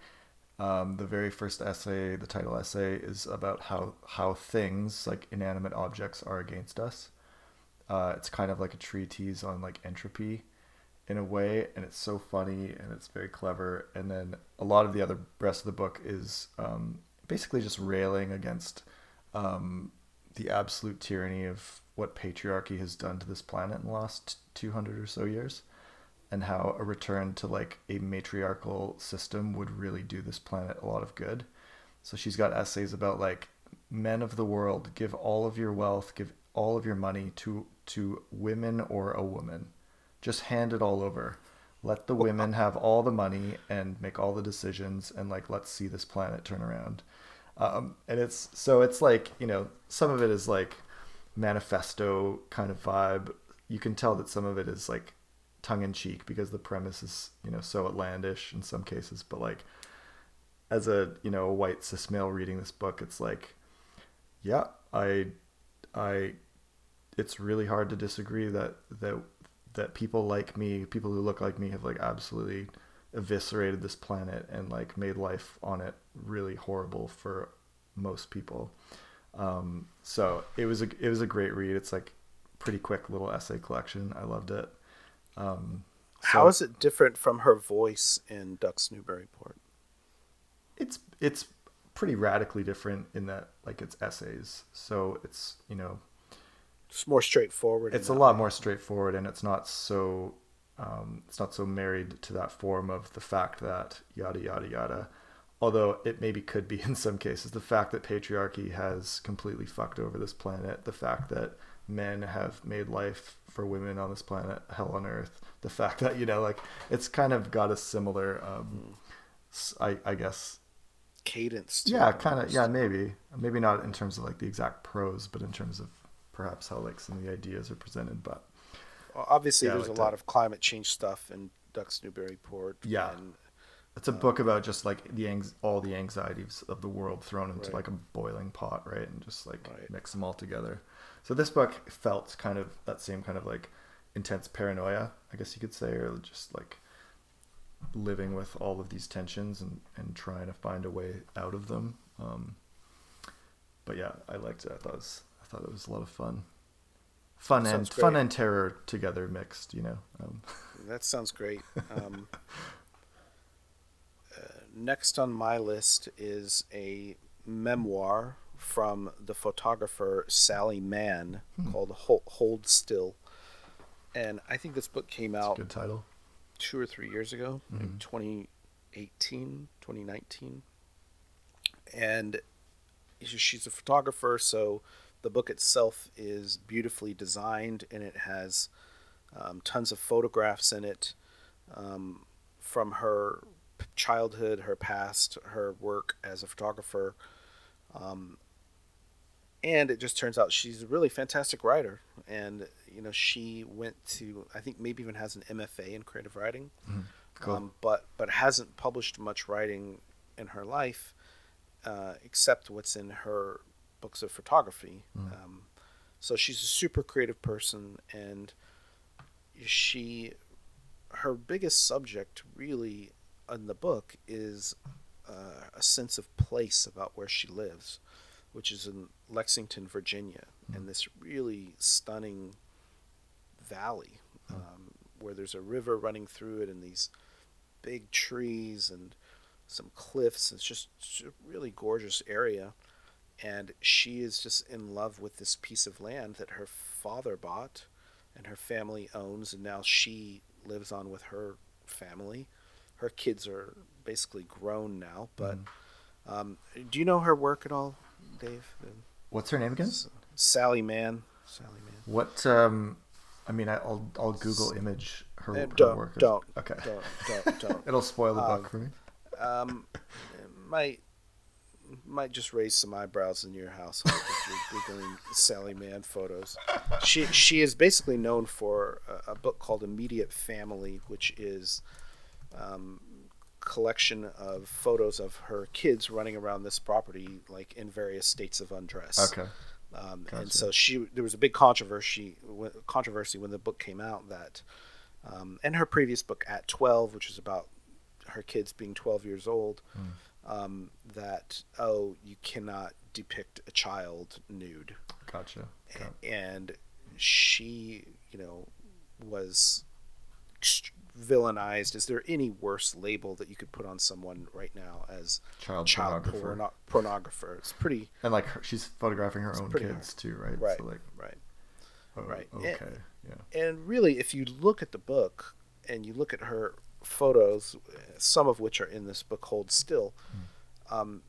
Um, the very first essay, the title essay, is about how how things like inanimate objects are against us. Uh, it's kind of like a treatise on like entropy in a way, and it's so funny and it's very clever. And then a lot of the other rest of the book is um, basically just railing against um, the absolute tyranny of what patriarchy has done to this planet in the last 200 or so years and how a return to like a matriarchal system would really do this planet a lot of good. So she's got essays about like men of the world, give all of your wealth, give all of your money to to women or a woman. Just hand it all over. Let the women have all the money and make all the decisions and like let's see this planet turn around. Um, and it's so it's like, you know, some of it is like manifesto kind of vibe. You can tell that some of it is like tongue in cheek because the premise is, you know, so outlandish in some cases, but like as a, you know, a white cis male reading this book, it's like yeah, I I it's really hard to disagree that that that people like me, people who look like me have like absolutely eviscerated this planet and like made life on it really horrible for most people. Um, so it was a it was a great read. It's like pretty quick little essay collection. I loved it. Um, so How is it different from her voice in Ducks Newburyport? It's it's pretty radically different in that like it's essays. So it's you know it's more straightforward. It's a lot way. more straightforward, and it's not so um, it's not so married to that form of the fact that yada yada yada. Although it maybe could be [laughs] in some cases, the fact that patriarchy has completely fucked over this planet, the fact that men have made life for women on this planet hell on earth, the fact that you know, like it's kind of got a similar, um, I, I guess, cadence. yeah, kind of. Yeah, maybe, maybe not in terms of like the exact prose, but in terms of perhaps how like some of the ideas are presented. But well, obviously, yeah, there's like a lot of climate change stuff in Ducks Newburyport. Yeah, and, it's a uh, book about just like the ang- all the anxieties of the world thrown into right. like a boiling pot, right, and just like right. mix them all together. So this book felt kind of that same kind of like intense paranoia, I guess you could say, or just like living with all of these tensions and, and trying to find a way out of them. Um, but yeah, I liked it. I thought it was thought it was a lot of fun. Fun and fun and terror together mixed, you know. Um. [laughs] That sounds great. Um, [laughs] uh, next on my list is a memoir from the photographer Sally Mann hmm. called Hold Still. And I think this book came out good title. two or three years ago, mm-hmm. 2018, 2019. And she's a photographer, so the book itself is beautifully designed and it has um, tons of photographs in it um, from her childhood, her past, her work as a photographer. Um, and it just turns out she's a really fantastic writer. And, you know, she went to, I think maybe even has an MFA in creative writing, mm, cool. Um, but, but hasn't published much writing in her life. Uh, except what's in her books of photography. Mm. Um, so she's a super creative person, and she, her biggest subject really in the book is uh, a sense of place about where she lives, which is in Lexington, Virginia, mm. in this really stunning valley mm. um, where there's a river running through it and these big trees and some cliffs. It's just, it's a really gorgeous area and she is just in love with this piece of land that her father bought and her family owns and now she lives on with her family. Her kids are basically grown now but mm. um, do you know her work at all dave? What's her name again? Sally mann. Sally mann. What um i mean i'll i'll google image her, her don't, work. don't okay. don't don't don't. [laughs] It'll spoil the um, book for me. um might might just raise some eyebrows in your household if you're [laughs] googling Sally Mann photos. She she is basically known for a, a book called Immediate Family, which is um, collection of photos of her kids running around this property, like in various states of undress. Okay. Um, gotcha. And so she, there was a big controversy, controversy when the book came out that, um, and her previous book at twelve, which was about her kids being twelve years old, mm um, that oh you cannot depict a child nude. Gotcha. And she, you know, was villainized. Is there any worse label that you could put on someone right now as child, child pornographer? Porno- pornographer? It's pretty. And like her, she's photographing her own kids hard. too, right? Right. So like, right. Oh, right. Okay. And, yeah. And really, if you look at the book and you look at her photos, some of which are in this book, Hold Still, hmm. um,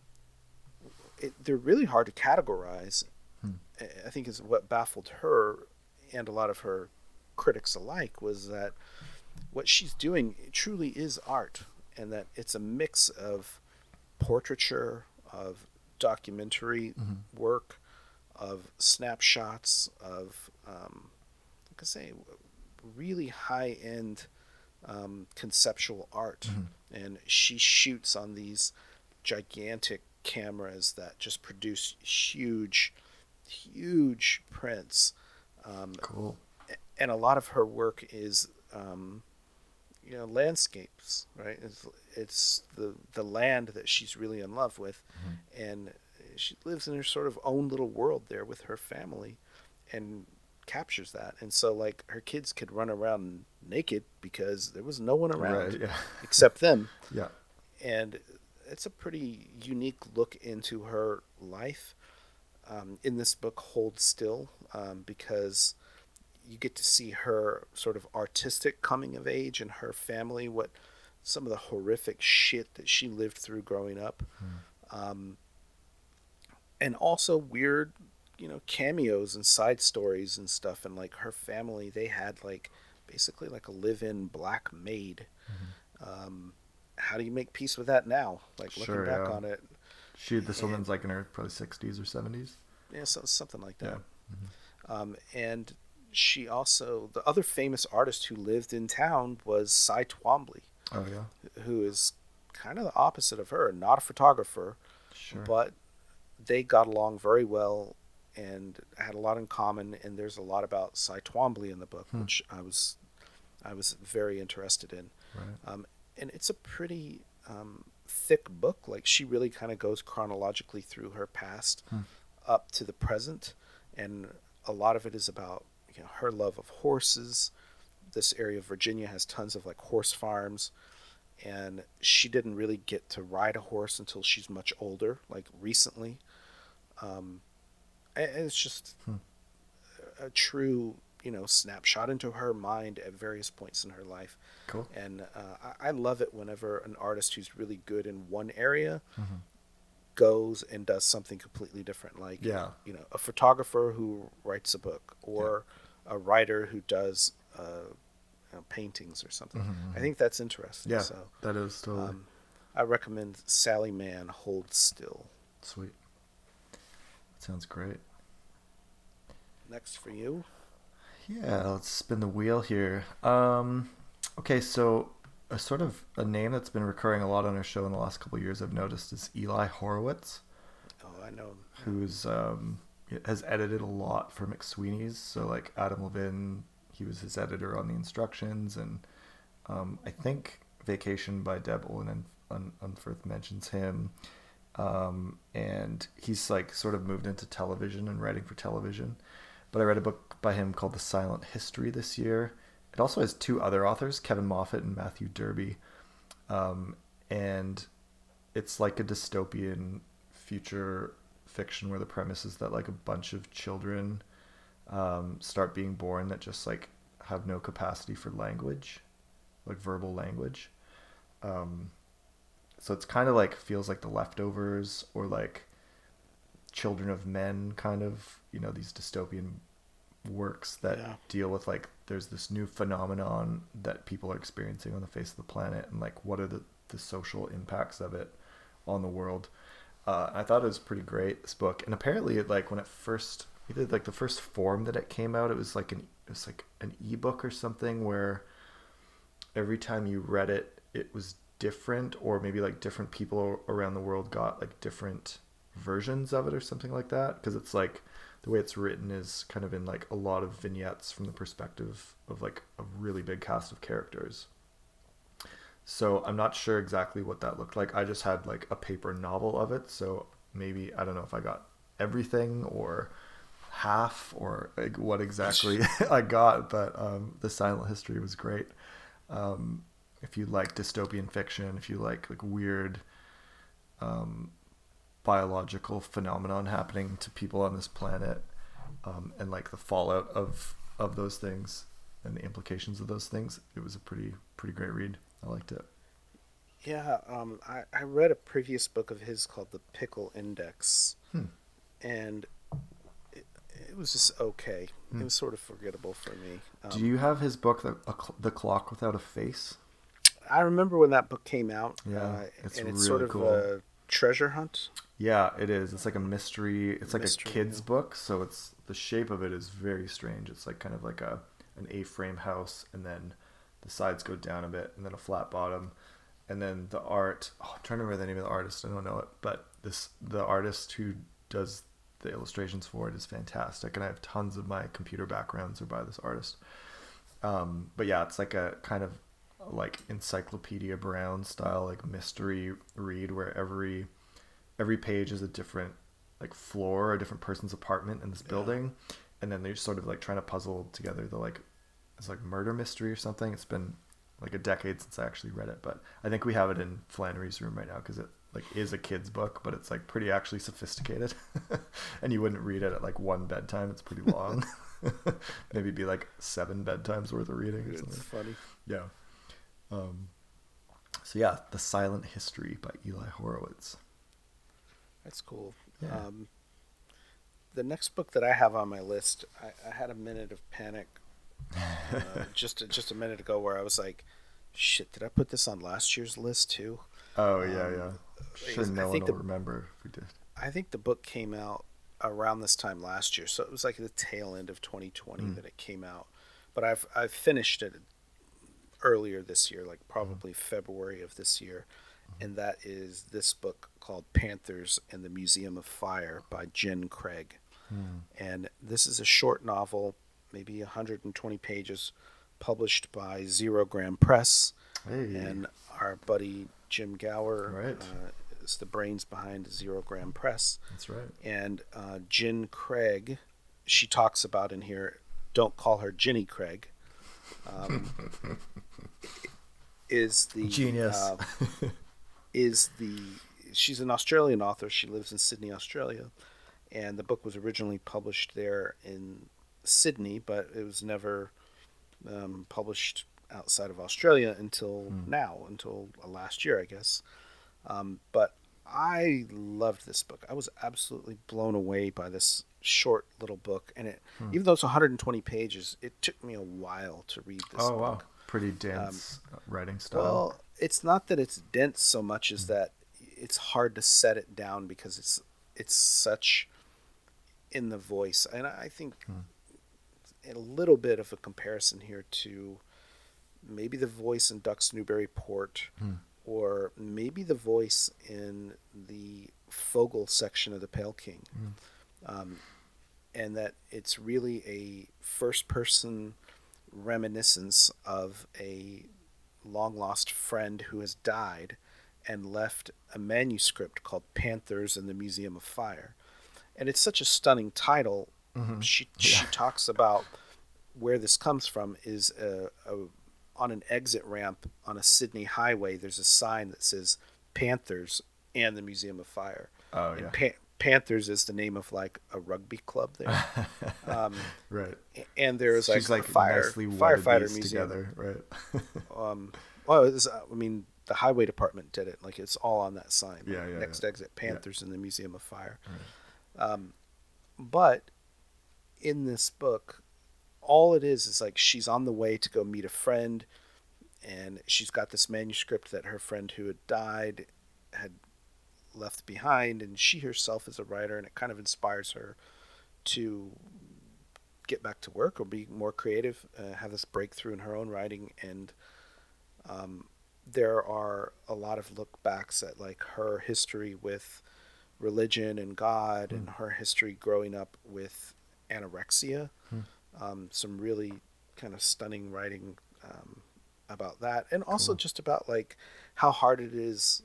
it, they're really hard to categorize. Hmm. I think is what baffled her and a lot of her critics alike was that what she's doing truly is art, and that it's a mix of portraiture, of documentary mm-hmm. work, of snapshots, of um, like I say, really high end um, conceptual art, mm-hmm. and she shoots on these gigantic cameras that just produce huge, huge prints. Um, cool. And a lot of her work is um, you know landscapes right it's, it's the the land that she's really in love with mm-hmm. and she lives in her sort of own little world there with her family and captures that and so like her kids could run around naked because there was no one around right, yeah. except them [laughs] yeah and it's a pretty unique look into her life um, in this book hold still um, because you get to see her sort of artistic coming of age and her family, what some of the horrific shit that she lived through growing up, hmm. um, and also weird, you know, cameos and side stories and stuff. And like her family, they had like basically like a live-in black maid. Mm-hmm. Um, how do you make peace with that now? Like looking sure, back yeah. on it. She, this and, woman's like in her probably sixties or seventies. Yeah, so, something like that. Yeah. Mm-hmm. Um, and she also the other famous artist who lived in town was Cy Twombly. Oh yeah. Who is kind of the opposite of her, not a photographer, sure. but they got along very well and had a lot in common. And there's a lot about Cy Twombly in the book, hmm. which I was I was very interested in. Right. Um, and it's a pretty um, thick book. Like she really kind of goes chronologically through her past hmm. up to the present, and a lot of it is about you know, her love of horses. This area of Virginia has tons of like horse farms, and she didn't really get to ride a horse until she's much older, like recently. Um, it's just hmm. a true, you know, snapshot into her mind at various points in her life. Cool. And uh, I, I, love it whenever an artist who's really good in one area mm-hmm goes and does something completely different like yeah you know a photographer who writes a book or a writer who does uh, you know, paintings or something. Mm-hmm. I think that's interesting. Yeah, so, that is totally. Um, I recommend Sally Mann Hold Still. Sweet. Sounds great. Next for you. Yeah, let's spin the wheel here. Um, okay, so a sort of a name that's been recurring a lot on our show in the last couple years I've noticed is Eli Horowitz. Oh, I know. Who's um, has edited a lot for McSweeney's. So like Adam Levin, he was his editor on the instructions, and um, I think Vacation by Deb Olin and Unferth mentions him. Um, and he's like sort of moved into television and writing for television. But I read a book by him called The Silent History this year. It also has two other authors, Kevin Moffett and Matthew Derby. Um, and it's like a dystopian future fiction where the premise is that like a bunch of children um, start being born that just like have no capacity for language, like verbal language. Um, so it's kind of like feels like the leftovers or like children of men kind of you know these dystopian works that yeah. deal with like there's this new phenomenon that people are experiencing on the face of the planet and like what are the, the social impacts of it on the world uh, I thought it was pretty great this book, and apparently, it, like when it first, either like the first form that it came out, it was like an it was like an ebook or something where every time you read it, it was different, or maybe like different people around the world got like different versions of it or something like that. Because it's like the way it's written is kind of in like a lot of vignettes from the perspective of like a really big cast of characters. So I'm not sure exactly what that looked like. I just had like a paper novel of it. So maybe, I don't know if I got everything or half or like what exactly [laughs] [laughs] I got, but um, the silent history was great. Um, if you like dystopian fiction, if you like like weird um, biological phenomenon happening to people on this planet, um, and like the fallout of of those things and the implications of those things, it was a pretty pretty great read. I liked it. Yeah, um, I, I read a previous book of his called The Pickle Index, hmm. and it, it, was just okay. Hmm. It was sort of forgettable for me. Um, Do you have his book, the, the Clock Without a Face? I remember when that book came out. Yeah, uh, it's and it's really sort of cool. a treasure hunt. Yeah, it is. It's like a mystery. It's like mystery, a kid's yeah. book, so it's the shape of it is very strange. It's like kind of like a an A-frame house, and then the sides go down a bit, and then a flat bottom and then the art. Oh, I'm trying to remember the name of the artist. I don't know it, but this the artist who does the illustrations for it is fantastic, and I have tons of my computer backgrounds are by this artist. Um, but yeah, it's like a kind of like Encyclopedia Brown style, like mystery read where every every page is a different like floor, a different person's apartment in this building, yeah. and then they're sort of like trying to puzzle together the like it's like murder mystery or something. It's been like a decade since I actually read it, but I think we have it in Flannery's room right now because it like is a kid's book, but it's like pretty actually sophisticated, [laughs] and you wouldn't read it at like one bedtime. It's pretty long. [laughs] [laughs] Maybe be like seven bedtimes worth of reading. Or something. It's funny. Yeah. Um, so yeah, The Silent History by Eli Horowitz. That's cool. Yeah. Um, the next book that I have on my list, I, I had a minute of panic uh, [laughs] just just a minute ago where I was like, "Shit, did I put this on last year's list too?" Oh yeah, um, yeah. Sure, no I one will remember if we did. I think the book came out around this time last year, so it was like the tail end of 2020 mm. that it came out. But I've I've finished it earlier this year, like probably mm. February of this year, mm. and that is this book called Panthers and the Museum of Fire by Jen Craig. Hmm. And this is a short novel maybe 120 pages, published by Zerogram Press. Hey. And our buddy Jim Gauer right. uh, is the brains behind Zerogram Press. That's right. And uh, Jen Craig, she talks about in here, don't call her Ginny Craig. Um, [laughs] is the genius uh, [laughs] is the she's an Australian author. She lives in Sydney, Australia, and the book was originally published there in Sydney, but it was never um, published outside of Australia until mm. now, until last year, I guess. Um, but I loved this book. I was absolutely blown away by this short little book, and it, hmm. even though it's 120 pages, it took me a while to read this. Oh book. wow, pretty dense um, writing style. Well, it's not that it's dense so much as that it's hard to set it down because it's it's such in the voice, and I think hmm a little bit of a comparison here to maybe the voice in Ducks Newburyport, hmm. or maybe the voice in the Fogel section of the Pale King. Hmm. Um, and that it's really a first person reminiscence of a long lost friend who has died and left a manuscript called Panthers in the Museum of Fire. And it's such a stunning title Mm-hmm. She yeah. she talks about where this comes from is a, a, on an exit ramp on a Sydney highway. There's a sign that says Panthers and the Museum of Fire. Oh and yeah. Pa- Panthers is the name of like a rugby club there. [laughs] Um, right. And there's like, like fire firefighter museum. Together, right. [laughs] um, well, was, I mean, the highway department did it. Like it's all on that sign. Yeah, yeah. Next yeah. exit, Panthers yeah. in the Museum of Fire. Right. Um, but in this book, all it is is like she's on the way to go meet a friend, and she's got this manuscript that her friend who had died had left behind, and she herself is a writer, and it kind of inspires her to get back to work or be more creative, uh, have this breakthrough in her own writing, and um, there are a lot of look backs at like her history with religion and God, mm. and her history growing up with anorexia. Hmm. Um, some really kind of stunning writing um, about that, and also cool. just about like how hard it is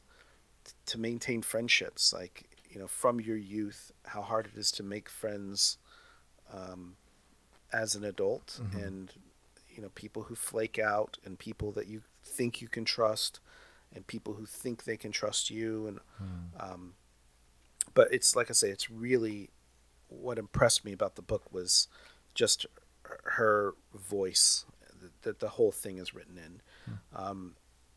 to maintain friendships. Like you know, from your youth, how hard it is to make friends um, as an adult, mm-hmm. and you know people who flake out and people that you think you can trust and people who think they can trust you and hmm. um, but it's like I say, it's really what impressed me about the book was just her voice that the whole thing is written in. Hmm. Um,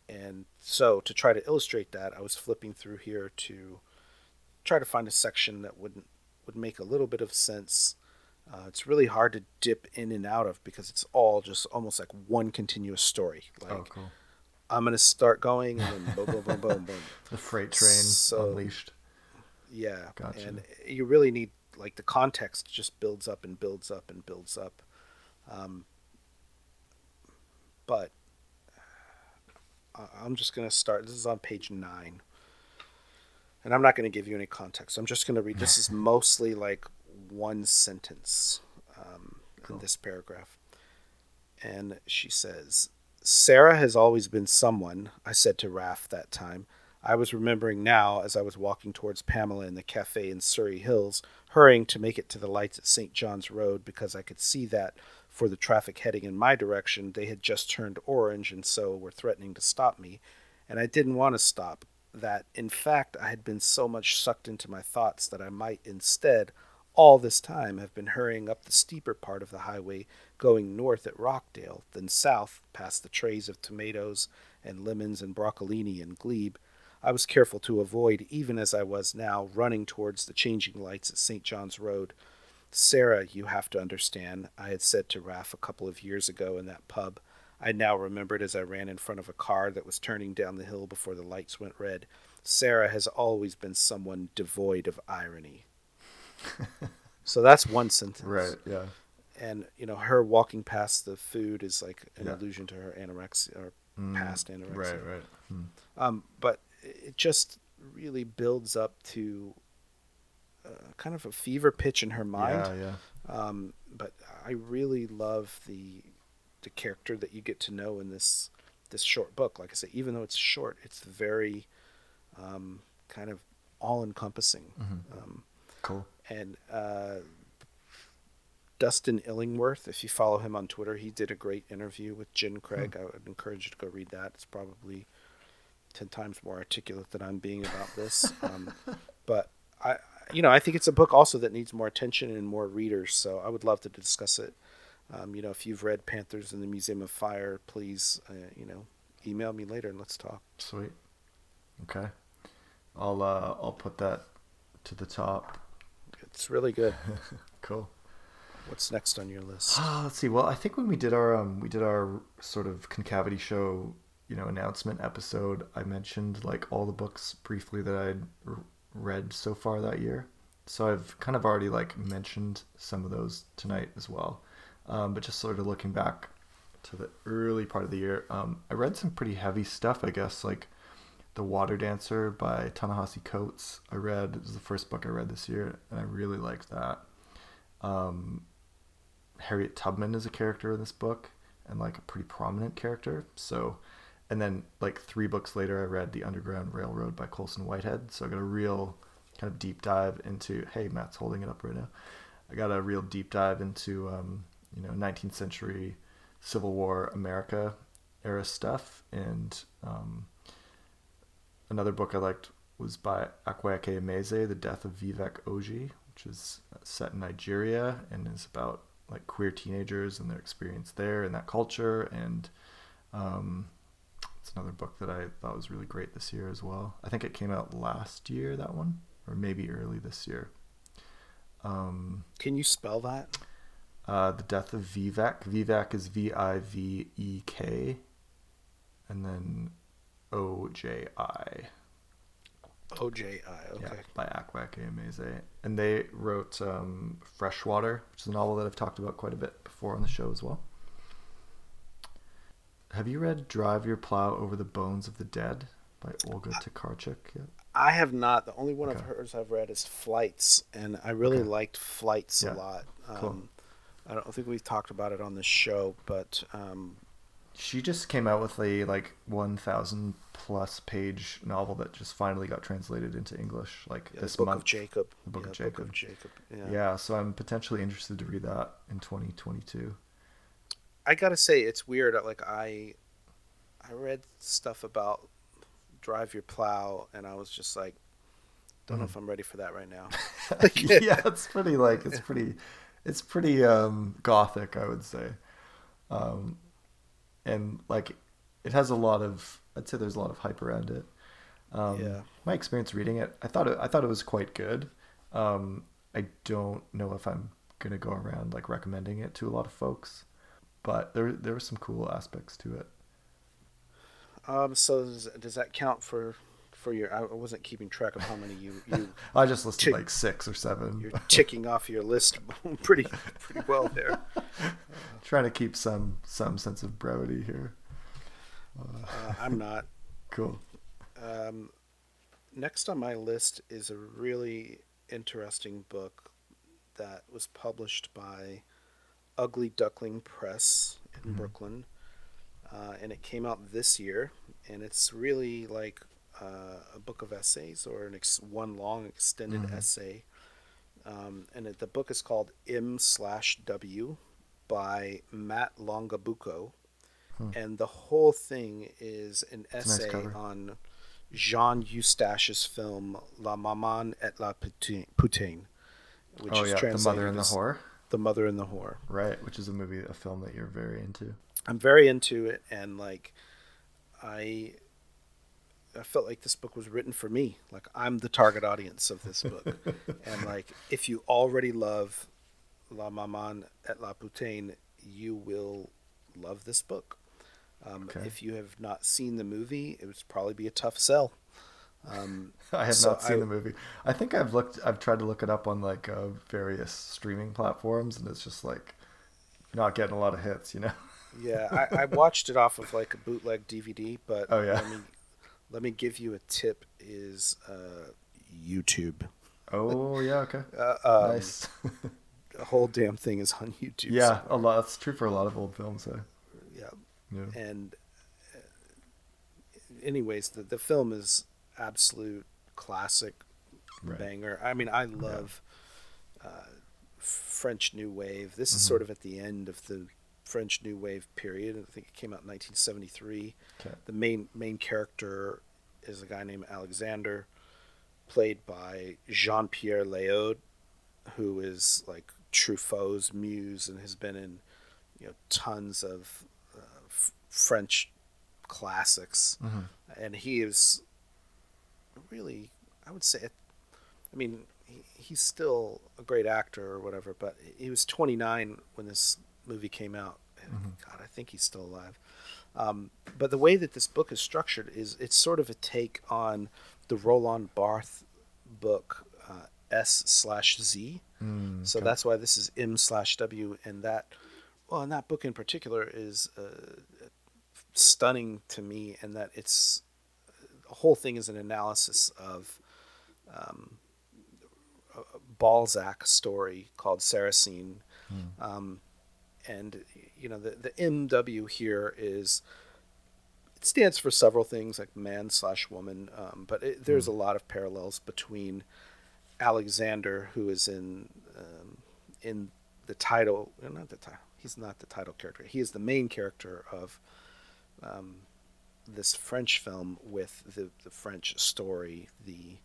and so to try to illustrate that, I was flipping through here to try to find a section that wouldn't would make a little bit of sense. Uh, it's really hard to dip in and out of because it's all just almost like one continuous story. Oh, like, oh, cool. I'm gonna start going and then boom, boom, boom, boom, boom. [laughs] the freight train so, unleashed. Yeah, gotcha. and you really need like the context just builds up and builds up and builds up. Um, but I'm just going to start. This is on page nine. And I'm not going to give you any context. I'm just going to read. This is [laughs] mostly like one sentence um, cool. in this paragraph. And she says, Sarah has always been someone, I said to Raph that time. I was remembering now as I was walking towards Pamela in the cafe in Surry Hills, hurrying to make it to the lights at St. John's Road because I could see that for the traffic heading in my direction, they had just turned orange and so were threatening to stop me. And I didn't want to stop. That, in fact, I had been so much sucked into my thoughts that I might instead, all this time, have been hurrying up the steeper part of the highway, going north at Rockdale, then south past the trays of tomatoes and lemons and broccolini and glebe. I was careful to avoid, even as I was now, running towards the changing lights at St. John's Road Sarah, you have to understand, I had said to Raph a couple of years ago in that pub. I now remembered as I ran in front of a car that was turning down the hill before the lights went red. Sarah has always been someone devoid of irony. [laughs] so that's one sentence. Right, yeah. And, you know, her walking past the food is like an yeah. allusion to her anorexia or mm, past anorexia. Right, right. Hmm. Um, but it just really builds up to kind of a fever pitch in her mind. Yeah, yeah. Um, but I really love the the character that you get to know in this this short book. Like I said, even though it's short, it's very um, kind of all encompassing. Mm-hmm. Um, cool. And uh, Dustin Illingworth, if you follow him on Twitter, he did a great interview with Jen Craig. Hmm. I would encourage you to go read that. It's probably ten times more articulate than I'm being about this. [laughs] Um, but I, you know, I think it's a book also that needs more attention and more readers. So I would love to discuss it. Um, you know, if you've read Panthers in the Museum of Fire, please, uh, you know, email me later and let's talk. Sweet. Okay. I'll uh, I'll put that to the top. It's really good. [laughs] cool. What's next on your list? Uh, let's see. Well, I think when we did our um, we did our sort of concavity show, you know, announcement episode, I mentioned like all the books briefly that I'd read so far that year. So I've kind of already like mentioned some of those tonight as well. Um, but just sort of looking back to the early part of the year, um, I read some pretty heavy stuff, I guess, like The Water Dancer by Ta-Nehisi Coates. I read, it was the first book I read this year, and I really liked that. Um, Harriet Tubman is a character in this book, and like a pretty prominent character. So and then like three books later i read the underground railroad by colson whitehead. So i got a real kind of deep dive into hey matt's holding it up right now. I got a real deep dive into um, you know 19th century civil war america era stuff. And um, another book i liked was by Akwaeke Emezi, The Death of Vivek Oji, which is set in Nigeria and is about like queer teenagers and their experience there and that culture. And um, it's another book that I thought was really great this year as well. I think it came out last year, that one, or maybe early this year. Um, Can you spell that? Uh, the Death of Vivek. Vivek is V I V E K, and then O J I. O J I. Okay. Yeah, by Akwaeke Emezi, and they wrote um, Freshwater, which is a novel that I've talked about quite a bit before on the show as well. Have you read Drive Your Plow Over the Bones of the Dead by Olga Tokarczuk yet? I have not. The only one okay. of hers I've read is Flights, and I really okay. liked Flights yeah. a lot. Um, cool. I don't think we've talked about it on the show, but um, she just came out with a like 1,000 plus page novel that just finally got translated into English, like yeah, this Book month. Of Jacob. The Book yeah, of Jacob. Book of Jacob. Yeah. yeah, so I'm potentially interested to read that in 2022. I gotta say it's weird. Like I, I read stuff about drive your plow, and I was just like, don't mm. know if I'm ready for that right now. [laughs] yeah, [laughs] it's pretty like it's pretty, it's pretty um, gothic, I would say, um, and like it has a lot of. I'd say there's a lot of hype around it. Um, yeah. My experience reading it, I thought it, I thought it was quite good. Um, I don't know if I'm gonna go around like recommending it to a lot of folks, but there there were some cool aspects to it. Um, so does, does that count for for your? I wasn't keeping track of how many you you. [laughs] I just listed tick, like six or seven. You're ticking off your list [laughs] pretty pretty well there. [laughs] Trying to keep some some sense of brevity here. Uh, I'm not. Cool. Um, next on my list is a really interesting book that was published by Ugly Duckling Press in mm-hmm. Brooklyn. Uh, and it came out this year. And it's really like uh, a book of essays or an ex- one long extended mm-hmm. essay. Um, and it, the book is called M slash W by Matt Longabucco. Hmm. And the whole thing is an essay nice on Jean Eustache's film La Maman et la Putain, which oh, is yeah, translated the mother and the whore. The mother and the whore. Right, which is a movie, a film that you're very into. I'm very into it, and like, I, I felt like this book was written for me. Like I'm the target audience of this book, [laughs] and like if you already love La Maman et la Putain, you will love this book. Um, okay. If you have not seen the movie, it would probably be a tough sell. Um, [laughs] I have so not seen I, the movie. I think I've looked. I've tried to look it up on like uh, various streaming platforms, and it's just like not getting a lot of hits. You know. [laughs] yeah, I, I, watched it off of like a bootleg DVD, but oh yeah. Let me, let me give you a tip: is uh, YouTube. Oh yeah, okay. [laughs] Uh, um, nice. the whole damn thing is on YouTube. Yeah, a lot. That's true for a lot of old films. So. Yeah. And uh, anyways, the the film is absolute classic right. banger. I mean, I love yeah. uh, French New Wave. This mm-hmm. is sort of at the end of the French New Wave period. I think it came out in 1973. Okay. The main main character is a guy named Alexander, played by Jean Pierre Léaud, who is like Truffaut's muse and has been in you know tons of French classics, mm-hmm. and he is really, I would say, I mean, he, he's still a great actor or whatever, but he was 29 when this movie came out. Mm-hmm. God, I think he's still alive. Um, but the way that this book is structured is it's sort of a take on the Roland Barthes book uh, S slash Z. Mm, so that's why this is M slash W, and that well, and that book in particular is uh, stunning to me, and that it's whole thing is an analysis of um, Balzac story called Sarrasine. Mm. Um, and you know the the MW here is it stands for several things like man slash woman, um, but it, there's mm. a lot of parallels between Alexander, who is in um, in the title, not the title. He's not the title character. He is the main character of um, this French film with the, the French story, the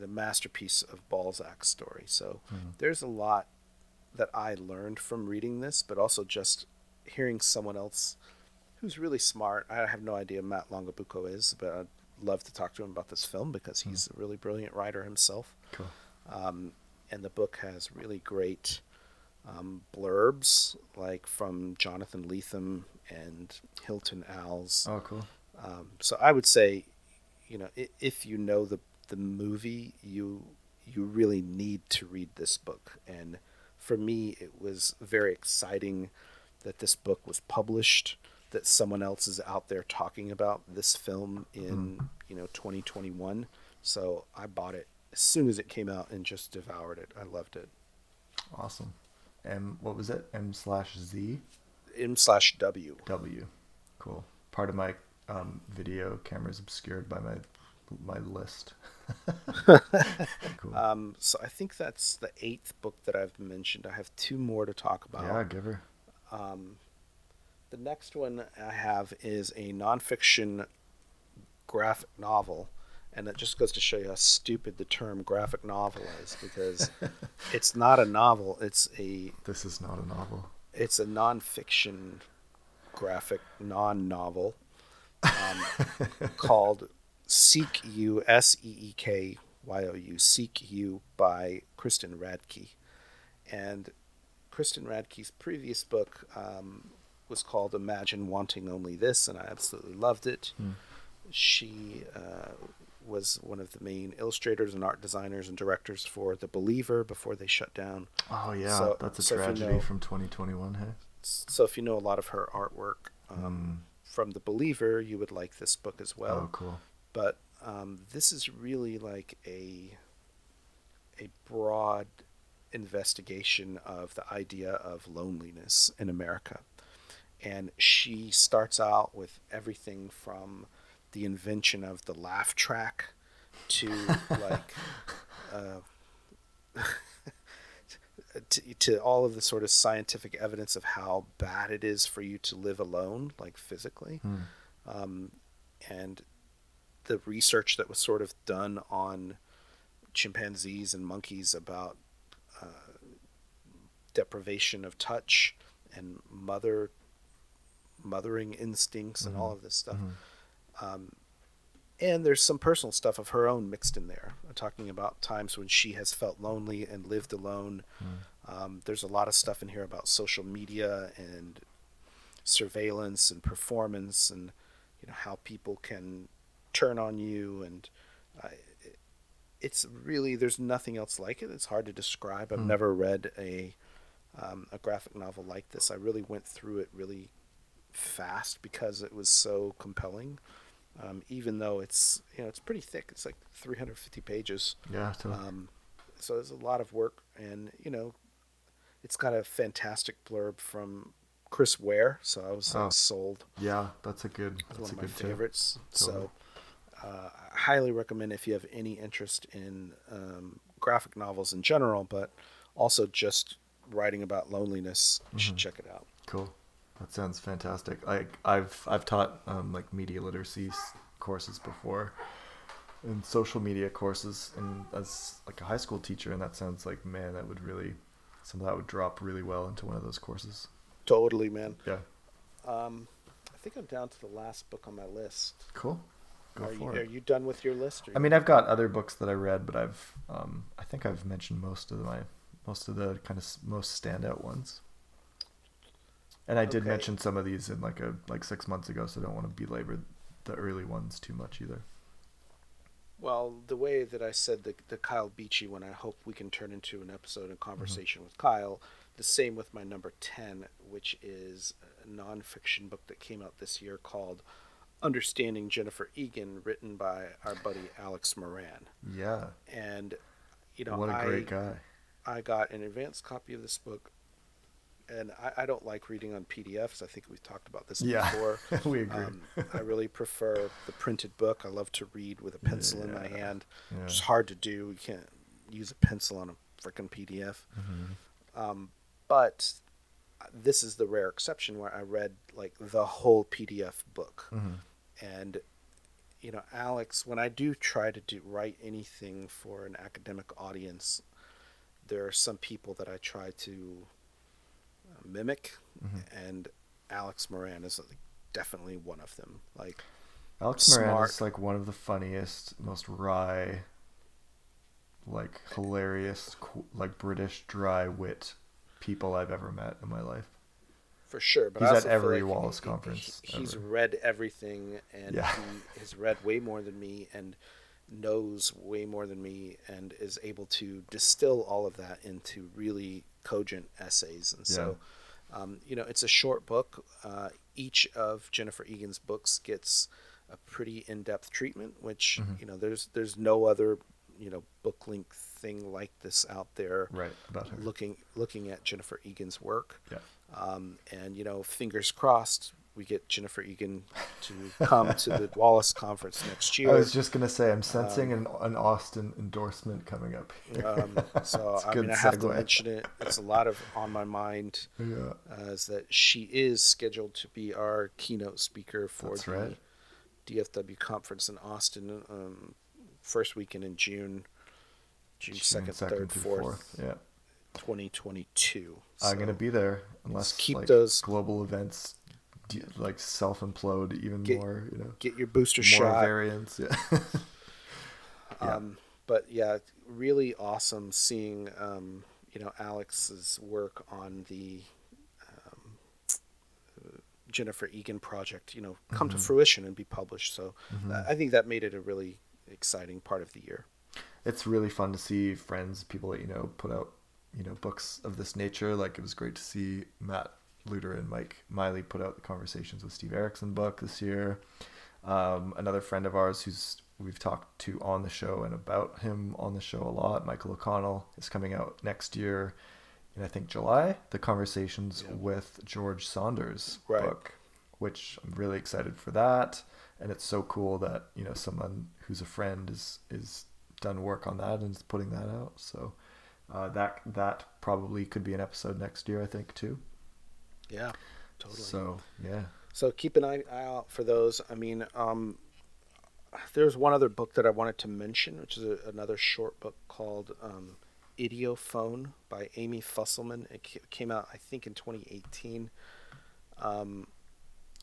the masterpiece of Balzac's story. So mm-hmm. there's a lot that I learned from reading this, but also just hearing someone else who's really smart. I have no idea Matt Longabucco is, but I'd love to talk to him about this film because hmm. he's mm-hmm. a really brilliant writer himself. Cool. Um, and the book has really great um, blurbs, like from Jonathan Lethem and Hilton Als. Oh, cool. Um, so I would say, you know, if you know the the movie, you you really need to read this book. And for me, it was very exciting that this book was published. That someone else is out there talking about this film in mm. you know 2021. So I bought it as soon as it came out and just devoured it. I loved it. Awesome. M what was it? M slash Z. M slash W. W. Cool. Part of my um, video camera is obscured by my my list. [laughs] cool. Um, so I think that's the eighth book that I've mentioned. I have two more to talk about. Yeah, give her. Um, the next one I have is a nonfiction graphic novel, and it just goes to show you how stupid the term graphic novel is because [laughs] it's not a novel. It's a. This is not a novel. It's a nonfiction graphic non-novel um, [laughs] called Seek You S E E K Y O U Seek You by Kristen Radtke, and Kristen Radtke's previous book um, was called Imagine Wanting Only This, and I absolutely loved it. Mm. She uh, was one of the main illustrators and art designers and directors for The Believer before they shut down. Oh yeah, so, that's a so tragedy you know, from 2021. Hey. So if you know a lot of her artwork um, mm. from The Believer, you would like this book as well. Oh, cool. But um, this is really like a a broad investigation of the idea of loneliness in America. And she starts out with everything from the invention of the laugh track to [laughs] like uh, [laughs] to, to all of the sort of scientific evidence of how bad it is for you to live alone, like physically. Hmm. Um, and the research that was sort of done on chimpanzees and monkeys about uh, deprivation of touch and mother mothering instincts mm-hmm. and all of this stuff. Mm-hmm. Um, and there's some personal stuff of her own mixed in there, talking about times when she has felt lonely and lived alone. Mm. Um, there's a lot of stuff in here about social media and surveillance and performance, and you know how people can turn on you, and uh, it's really there's nothing else like it. It's hard to describe. I've mm. never read a um, a graphic novel like this. I really went through it really fast because it was so compelling. Um, even though it's you know it's pretty thick, it's like 350 pages. Yeah. Um, so there's a lot of work, and you know, it's got a fantastic blurb from Chris Ware, so I was oh, sold. Yeah, that's a good. That's one of my favorites. Totally. So, uh, I highly recommend if you have any interest in um, graphic novels in general, but also just writing about loneliness, you mm-hmm. should check it out. Cool. That sounds fantastic. Like I've I've taught um, like media literacy courses before, and social media courses, and as like a high school teacher, and that sounds like man, that would really some of that would drop really well into one of those courses. Totally, man. Yeah. Um, I think I'm down to the last book on my list. Cool. Go are for you, it. Are you done with your list? I mean, I've got other books that I read, but I've um, I think I've mentioned most of my most of the kind of most standout ones. And I did okay. mention some of these in like a like six months ago, so I don't want to belabor the early ones too much either. Well, the way that I said the, the Kyle Beachy one, I hope we can turn into an episode and conversation mm-hmm. with Kyle. The same with my number 10, which is a nonfiction book that came out this year called Understanding Jennifer Egan, written by our buddy Alex Moran. Yeah. And, you know, what a great guy. I got an advanced copy of this book, and I, I, don't like reading on PDFs. I think we've talked about this yeah, before. [laughs] we agree. Um, I really prefer the printed book. I love to read with a pencil yeah, in my hand. Yeah. It's hard to do. You can't use a pencil on a freaking PDF. Mm-hmm. Um, but this is the rare exception where I read like the whole PDF book. Mm-hmm. And you know, Alex, when I do try to do write anything for an academic audience, there are some people that I try to mimic, mm-hmm. and Alex Moran is like, definitely one of them. Like Alex smart. Moran is like one of the funniest, most wry, like hilarious, like British dry wit people I've ever met in my life. For sure, but he's at every like Wallace he, conference. He, he's read everything, and yeah. he has read way more than me, and knows way more than me and is able to distill all of that into really cogent essays. And so, um, you know, it's a short book. Uh, each of Jennifer Egan's books gets a pretty in-depth treatment, which mm-hmm. you know, there's there's no other you know book length thing like this out there. Right about her. Looking looking at Jennifer Egan's work. Yeah. Um, and you know, fingers crossed, we get Jennifer Egan to [laughs] come to the Wallace conference next year. I was just gonna say I'm sensing um, an, an Austin endorsement coming up. Um, so [laughs] I mean, I have to mention it. It's a lot of on my mind. Yeah, uh, is that she is scheduled to be our keynote speaker for That's the right. DFW conference in Austin, um, first weekend in June, June second, third, fourth. Yeah. 2022. So I'm gonna be there unless keep like, those global events like self implode even get, more. You know, get your booster more shot. variants. Yeah. [laughs] yeah. Um, but yeah, really awesome seeing um, you know Alex's work on the um, Jennifer Egan project. You know, come mm-hmm. to fruition and be published. So mm-hmm. I think that made it a really exciting part of the year. It's really fun to see friends, people that you know, put out you know books of this nature. Like it was great to see Matt Luter and Mike Miley put out the Conversations with Steve Erickson book this year. Um, another friend of ours who's we've talked to on the show and about him on the show a lot, Michael O'Connell, is coming out next year in I think July. The Conversations yeah. with George Saunders right. book, which I'm really excited for that. And it's so cool that you know someone who's a friend is is done work on that and is putting that out. So uh, that that probably could be an episode next year, I think too. Yeah, totally. So yeah. So keep an eye, out for those. I mean, um, there's one other book that I wanted to mention, which is a, another short book called um, Idiophone by Amy Fusselman. It came out, I think, in 2018. Um,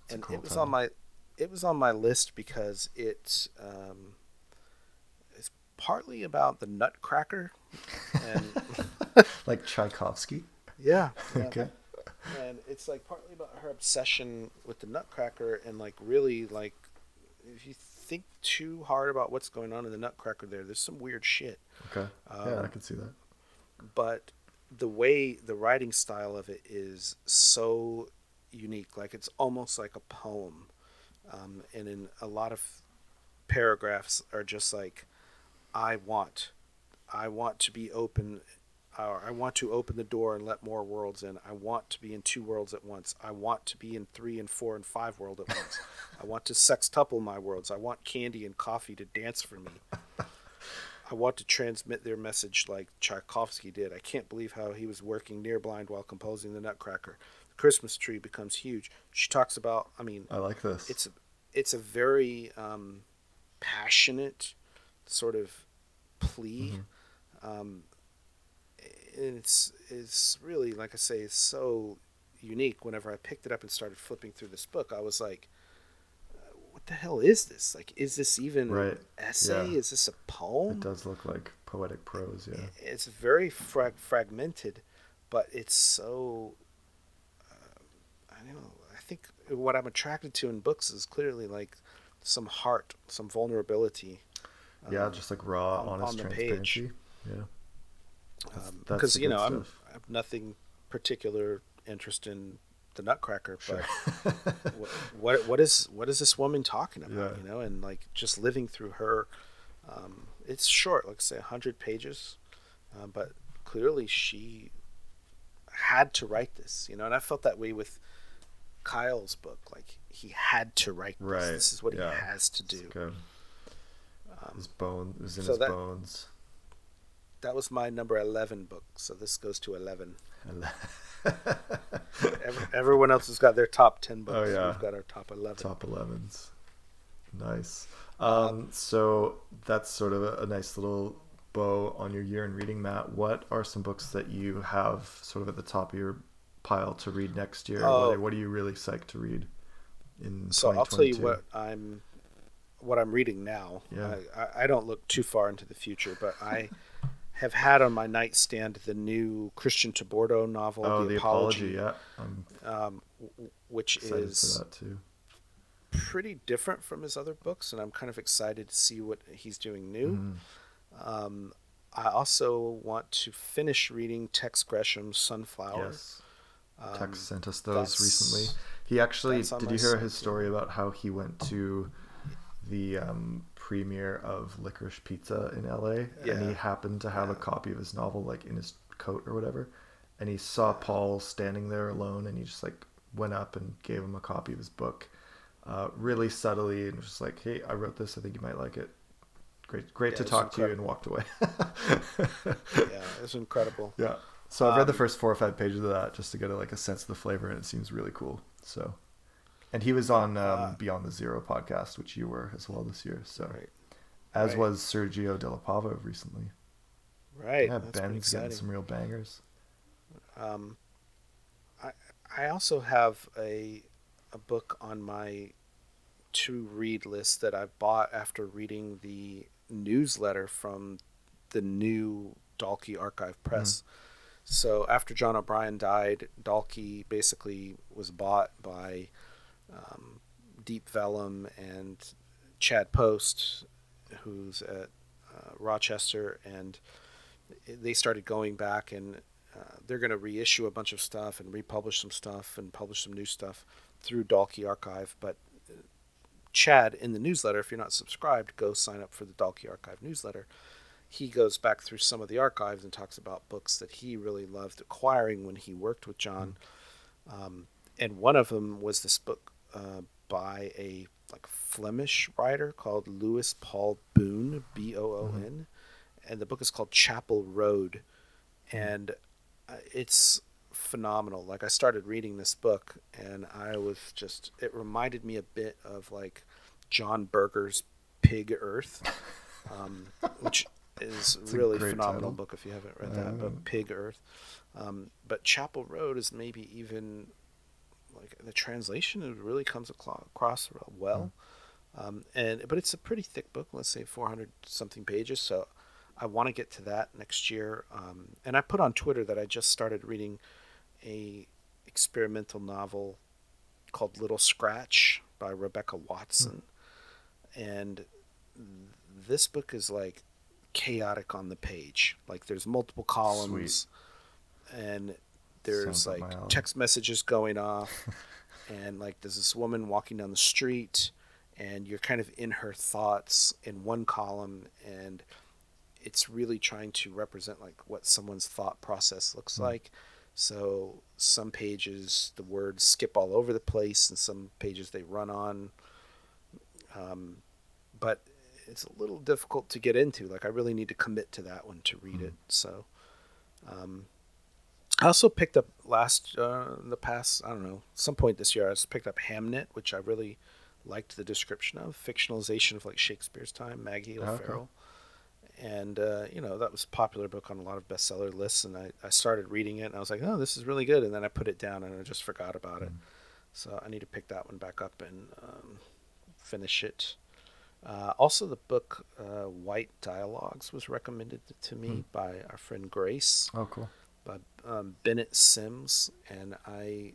and cool it was time. on my it was on my list because it um, it's partly about the Nutcracker [laughs] and like Tchaikovsky. Yeah, yeah. okay. And it's like partly about her obsession with the Nutcracker, and like really like if you think too hard about what's going on in the Nutcracker, there, there's some weird shit. Okay. Um, yeah, I can see that. But the way the writing style of it is so unique, like it's almost like a poem, um, and in a lot of paragraphs are just like, I want I want to be open. Uh, I want to open the door and let more worlds in. I want to be in two worlds at once. I want to be in three and four and five world at once. I want to sextuple my worlds. I want candy and coffee to dance for me. I want to transmit their message like Tchaikovsky did. I can't believe how he was working near blind while composing the Nutcracker. The Christmas tree becomes huge. She talks about. I mean, I like this. It's a, it's a very um, passionate sort of plea. Mm-hmm um, it's it's really like I say, it's so unique. Whenever I picked it up and started flipping through this book, I was like, uh, "What the hell is this? Like, is this even right. essay? Yeah. Is this a poem?" It does look like poetic prose. Yeah, it's very frag- fragmented, but it's so. Uh, I don't know. I think what I'm attracted to in books is clearly like some heart, some vulnerability. Yeah, um, just like raw, on, honest on transparency. Page. Yeah. Because um, you know I'm, I have nothing particular interest in the Nutcracker, but [laughs] what, what, what is what is this woman talking about? Yeah. You know, and like just living through her. Um, it's short, like say hundred pages, uh, but clearly she had to write this. You know, and I felt that way with Kyle's book. Like he had to write this. Right. This is what yeah. he has to do. Um, his bone is in so his that, bones that was my number 11 book so this goes to 11 [laughs] Every, everyone else has got their top 10 books. Oh, yeah. we've got our top 11 top 11s nice. Um, um, so that's sort of a, a, nice little bow on your year in reading matt. What are some books that you have sort of at the top of your pile to read next year? What, what, are you really psyched to read in so i'll tell you what i'm what i'm reading now. Yeah. I, I don't look too far into the future but i [laughs] have had on my nightstand the new Christian TeBordo novel, oh, The, the Apology, Apology yeah, um, which is pretty different from his other books, and I'm kind of excited to see what he's doing new. Mm-hmm. Um, I also want to finish reading Tex Gresham's Sunflower. Yes. Um, Tex sent us those recently. He actually did you hear his story about how he went to the um, premiere of Licorice Pizza in LA, yeah. and he happened to have yeah. a copy of his novel like in his coat or whatever, and he saw Paul standing there alone, and he just like went up and gave him a copy of his book, uh, really subtly, and was just like, "Hey, I wrote this. I think you might like it. Great, great yeah, to talk incredible. to you," and walked away. [laughs] yeah, it's incredible. Yeah. So I've read the um, first four or five pages of that just to get a, like a sense of the flavor, and it seems really cool. So, and he was on um, uh, Beyond the Zero podcast, which you were as well this year. So, right. as right. was Sergio Della Pava recently. Right. Yeah, That's Ben's getting some real bangers. Um, I I also have a a book on my to read list that I bought after reading the newsletter from the new Dalkey Archive Press. Mm-hmm so after John O'Brien died, Dalkey basically was bought by um, Deep Vellum and Chad Post, who's at uh, Rochester, and they started going back and uh, they're going to reissue a bunch of stuff and republish some stuff and publish some new stuff through Dalkey Archive. But uh, Chad, in the newsletter, if you're not subscribed, go sign up for the Dalkey Archive newsletter he goes back through some of the archives and talks about books that he really loved acquiring when he worked with John. Um, and one of them was this book uh, by a like Flemish writer called Louis Paul Boon, B O O N, mm-hmm. and the book is called Chapel Road, mm-hmm. and uh, it's phenomenal. Like I started reading this book, and I was just it reminded me a bit of like John Berger's Pig Earth, [laughs] um, which is a really a phenomenal title. book if you haven't read that. But Pig Earth, um, but Chapel Road is maybe even like the translation it really comes across well. Um, and but it's a pretty thick book. Let's say 400 something pages. So I want to get to that next year. Um, and I put on Twitter that I just started reading a experimental novel called Little Scratch by Rebecca Watson, hmm. and this book is like chaotic on the page. Like there's multiple columns, Sweet. and there's Sounds like text messages going off, [laughs] and like there's this woman walking down the street, and you're kind of in her thoughts in one column, and it's really trying to represent like what someone's thought process looks mm. like. So some pages the words skip all over the place, and some pages they run on. Um, but it's a little difficult to get into. Like I really need to commit to that one to read mm-hmm. it. So, um, I also picked up last uh, the past I don't know some point this year I just picked up Hamnet, which I really liked the description of fictionalization of like Shakespeare's time, Maggie O'Farrell. Okay. And uh, you know that was a popular book on a lot of bestseller lists, and I, I started reading it, and I was like, "Oh, this is really good." And then I put it down, and I just forgot about mm it. So I need to pick that one back up and um, finish it. Uh, also, the book uh, White Dialogues was recommended to me hmm. by our friend Grace. Oh, cool. By um, Bennett Sims. And I,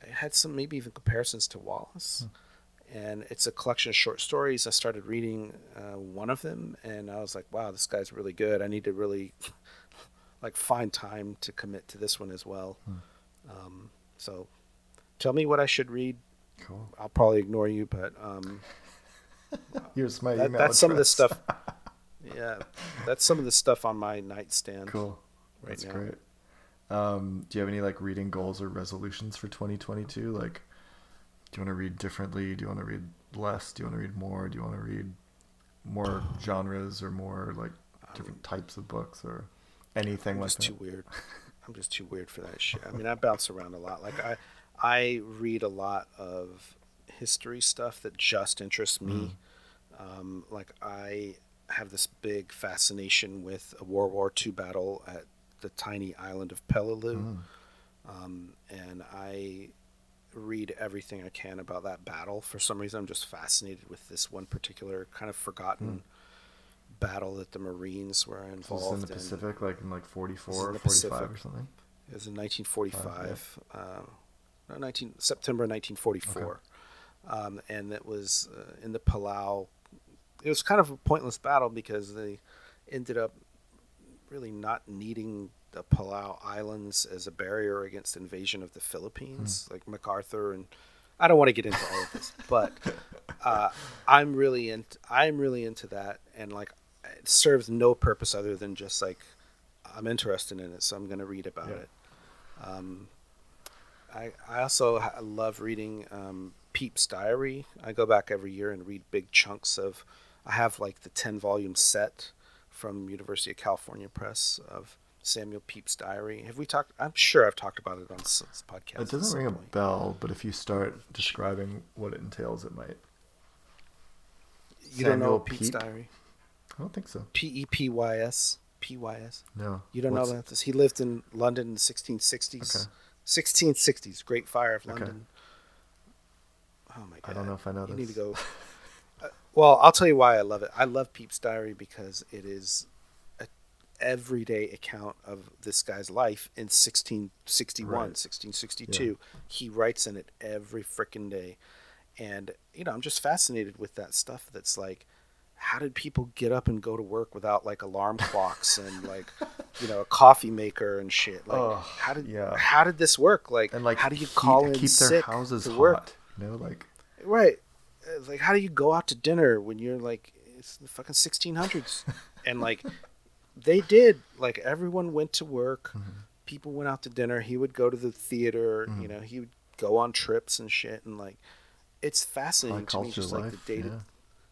I, had some maybe even comparisons to Wallace. Hmm. And it's a collection of short stories. I started reading uh, one of them, and I was like, wow, this guy's really good. I need to really [laughs] like find time to commit to this one as well. Hmm. Um, so tell me what I should read. Cool. I'll probably ignore you, but um, [laughs] Here's my that, email. That's address. some of the stuff. [laughs] Yeah, that's some of the stuff on my nightstand. Cool. Right that's now. great. Um, do you have any like reading goals or resolutions for 2022? Like, do you want to read differently? Do you want to read less? Do you want to read more? Do you want to read more [sighs] genres or more like different um, types of books or anything like that? I'm like just that? Too weird. [laughs] I'm just too weird for that shit. I mean, I bounce around a lot. Like I, I read a lot of history stuff that just interests me. Mm. Um, like I have this big fascination with a World War II battle at the tiny island of Peleliu, mm. um, and I read everything I can about that battle. For some reason, I'm just fascinated with this one particular kind of forgotten. Mm. Battle that the Marines were involved so in the Pacific, like in like 44 or 45 Pacific. or something. It was in 1945, uh, no, 19 September 1944. Okay um, and it was uh, in the Palau. It was kind of a pointless battle because they ended up really not needing the Palau Islands as a barrier against invasion of the Philippines, mm. like MacArthur and I don't want to get into all of this, [laughs] but uh, I'm really into I'm really into that, and like it serves no purpose other than just like I'm interested in it, so I'm going to read about yeah. it. Um, I, I also love reading um, Pepys Diary. I go back every year and read big chunks of. I have like the ten volume set from University of California Press of Samuel Pepys Diary. Have we talked? I'm sure I've talked about it on this podcast. It doesn't ring point. a bell, but if you start describing what it entails, it might. You Samuel don't know Pepys Diary? I don't think so. P E P Y S. P Y S. No. You don't What's... know about this? He lived in London in the 1660s. Okay. 1660s, Great Fire of London. Okay. Oh my god! I don't know if I know you this. need to go. [laughs] Well, I'll tell you why I love it. I love Pepys Diary because it is a everyday account of this guy's life in 1661, right. 1662. Yeah. He writes in it every freaking day, and you know I'm just fascinated with that stuff. That's like how did people get up and go to work without like alarm [laughs] clocks and like you know a coffee maker and shit like oh, how did yeah. how did this work like and like how do you call in keep their houses to hot, work you know like right like how do you go out to dinner when you're like it's the fucking 1600s [laughs] and like they did like everyone went to work mm-hmm. people went out to dinner he would go to the theater mm-hmm. you know he would go on trips and shit and like it's fascinating to me just life, like the day yeah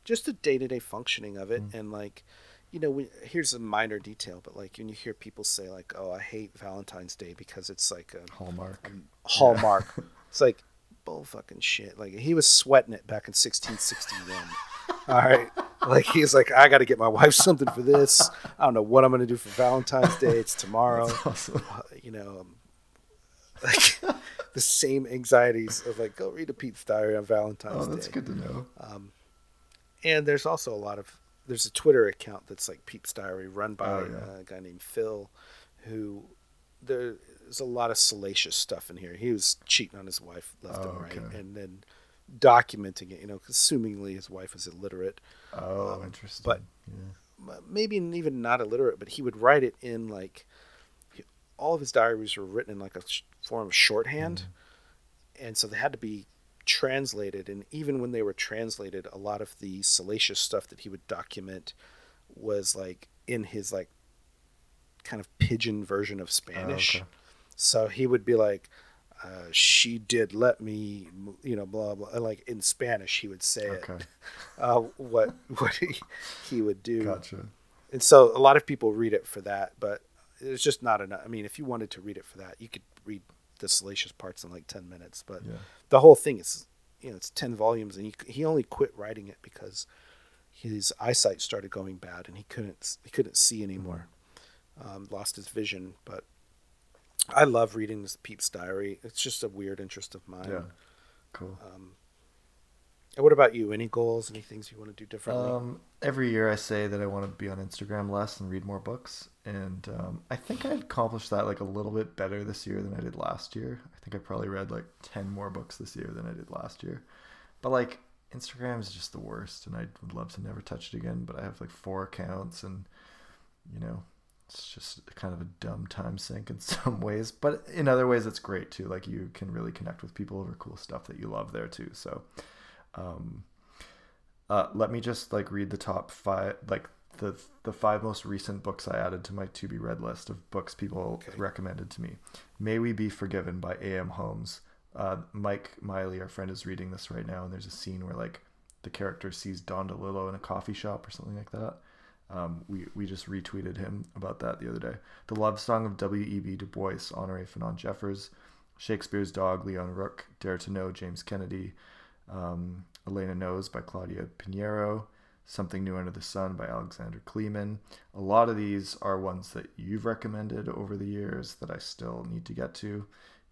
just the day to day functioning of it, mm. and like, you know, here's a minor detail, but like when you hear people say like, "Oh, I hate Valentine's Day because it's like a hallmark," a hallmark. Yeah. it's like bull fucking shit. Like he was sweating it back in 1661. All right, like he's like, I got to get my wife something for this. I don't know what I'm gonna do for Valentine's Day. It's tomorrow. Awesome. Uh, you know, um, like [laughs] the same anxieties of like, go read a Pepys Diary on Valentine's Day. Oh, that's Day. good to know. Um, and there's also a lot of there's a Twitter account that's like Pepys Diary, run by oh, yeah. a guy named Phil, who there's a lot of salacious stuff in here. He was cheating on his wife left oh, and right, okay. and then documenting it. You know, assumingly his wife was illiterate. Oh, um, interesting. But yeah. maybe even not illiterate, but he would write it in like all of his diaries were written in like a form of shorthand, mm. and so they had to be translated and even when they were translated a lot of the salacious stuff that he would document was like in his like kind of pidgin version of spanish oh, okay. So he would be like uh, she did let me you know blah blah like in spanish he would say okay. it [laughs] uh, what what he, he would do. Gotcha. And so a lot of people read it for that but it's just not enough. I mean if you wanted to read it for that you could read the salacious parts in like 10 minutes but yeah. the whole thing is you know it's 10 volumes and he, he only quit writing it because his eyesight started going bad and he couldn't he couldn't see anymore. Um, lost his vision but i love reading this Pepys diary it's just a weird interest of mine yeah cool um, and what about you? Any goals? Any things you want to do differently? Um, every year I say that I want to be on Instagram less and read more books, and um, I think I accomplished that like a little bit better this year than I did last year. I think I probably read like ten more books this year than I did last year. But like Instagram is just the worst, and I would love to never touch it again. But I have like four accounts, and you know, it's just kind of a dumb time sink in [laughs] some ways. But in other ways, it's great too. Like you can really connect with people over cool stuff that you love there too. So um, uh, let me just like read the top five, like the the five most recent books I added to my to be read list of books people okay. recommended to me. May We Be Forgiven by A.M. Homes. Uh, Mike Miley, our friend, is reading this right now, and there's a scene where like the character sees Don DeLillo in a coffee shop or something like that. Um, we, we just retweeted him about that the other day. The Love Song of W.E.B. Du Bois, Honorée Fanonne Jeffers, Shakespeare's Dog, Leon Rooke, Dare to Know, James Kennedy, um, Elena Knows by Claudia Piñeiro, Something New Under the Sun by Alexander Kleeman. A lot of these are ones that you've recommended over the years that I still need to get to.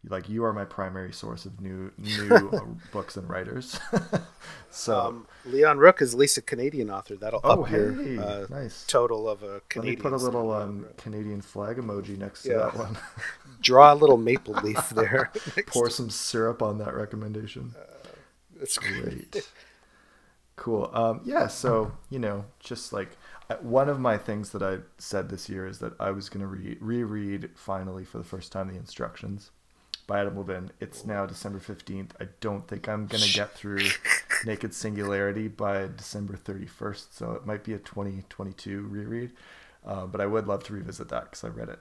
Like you are my primary source of new [laughs] new books and writers. [laughs] so um, Leon Rooke is at least a Canadian author. That'll oh, up hey, your uh, nice. total of a Canadian. Let me put a little um, Canadian flag emoji next to that one. [laughs] Draw a little maple leaf there. Pour some syrup on that recommendation. Uh, that's great. cool. Um, yeah. So you know, just like one of my things that I said this year is that I was going to re- reread finally for the first time the instructions by Adam Levin. It's now December fifteenth. I don't think I'm going to get through [laughs] Naked Singularity by December thirty first. So it might be a twenty twenty two reread. Uh, but I would love to revisit that because I read it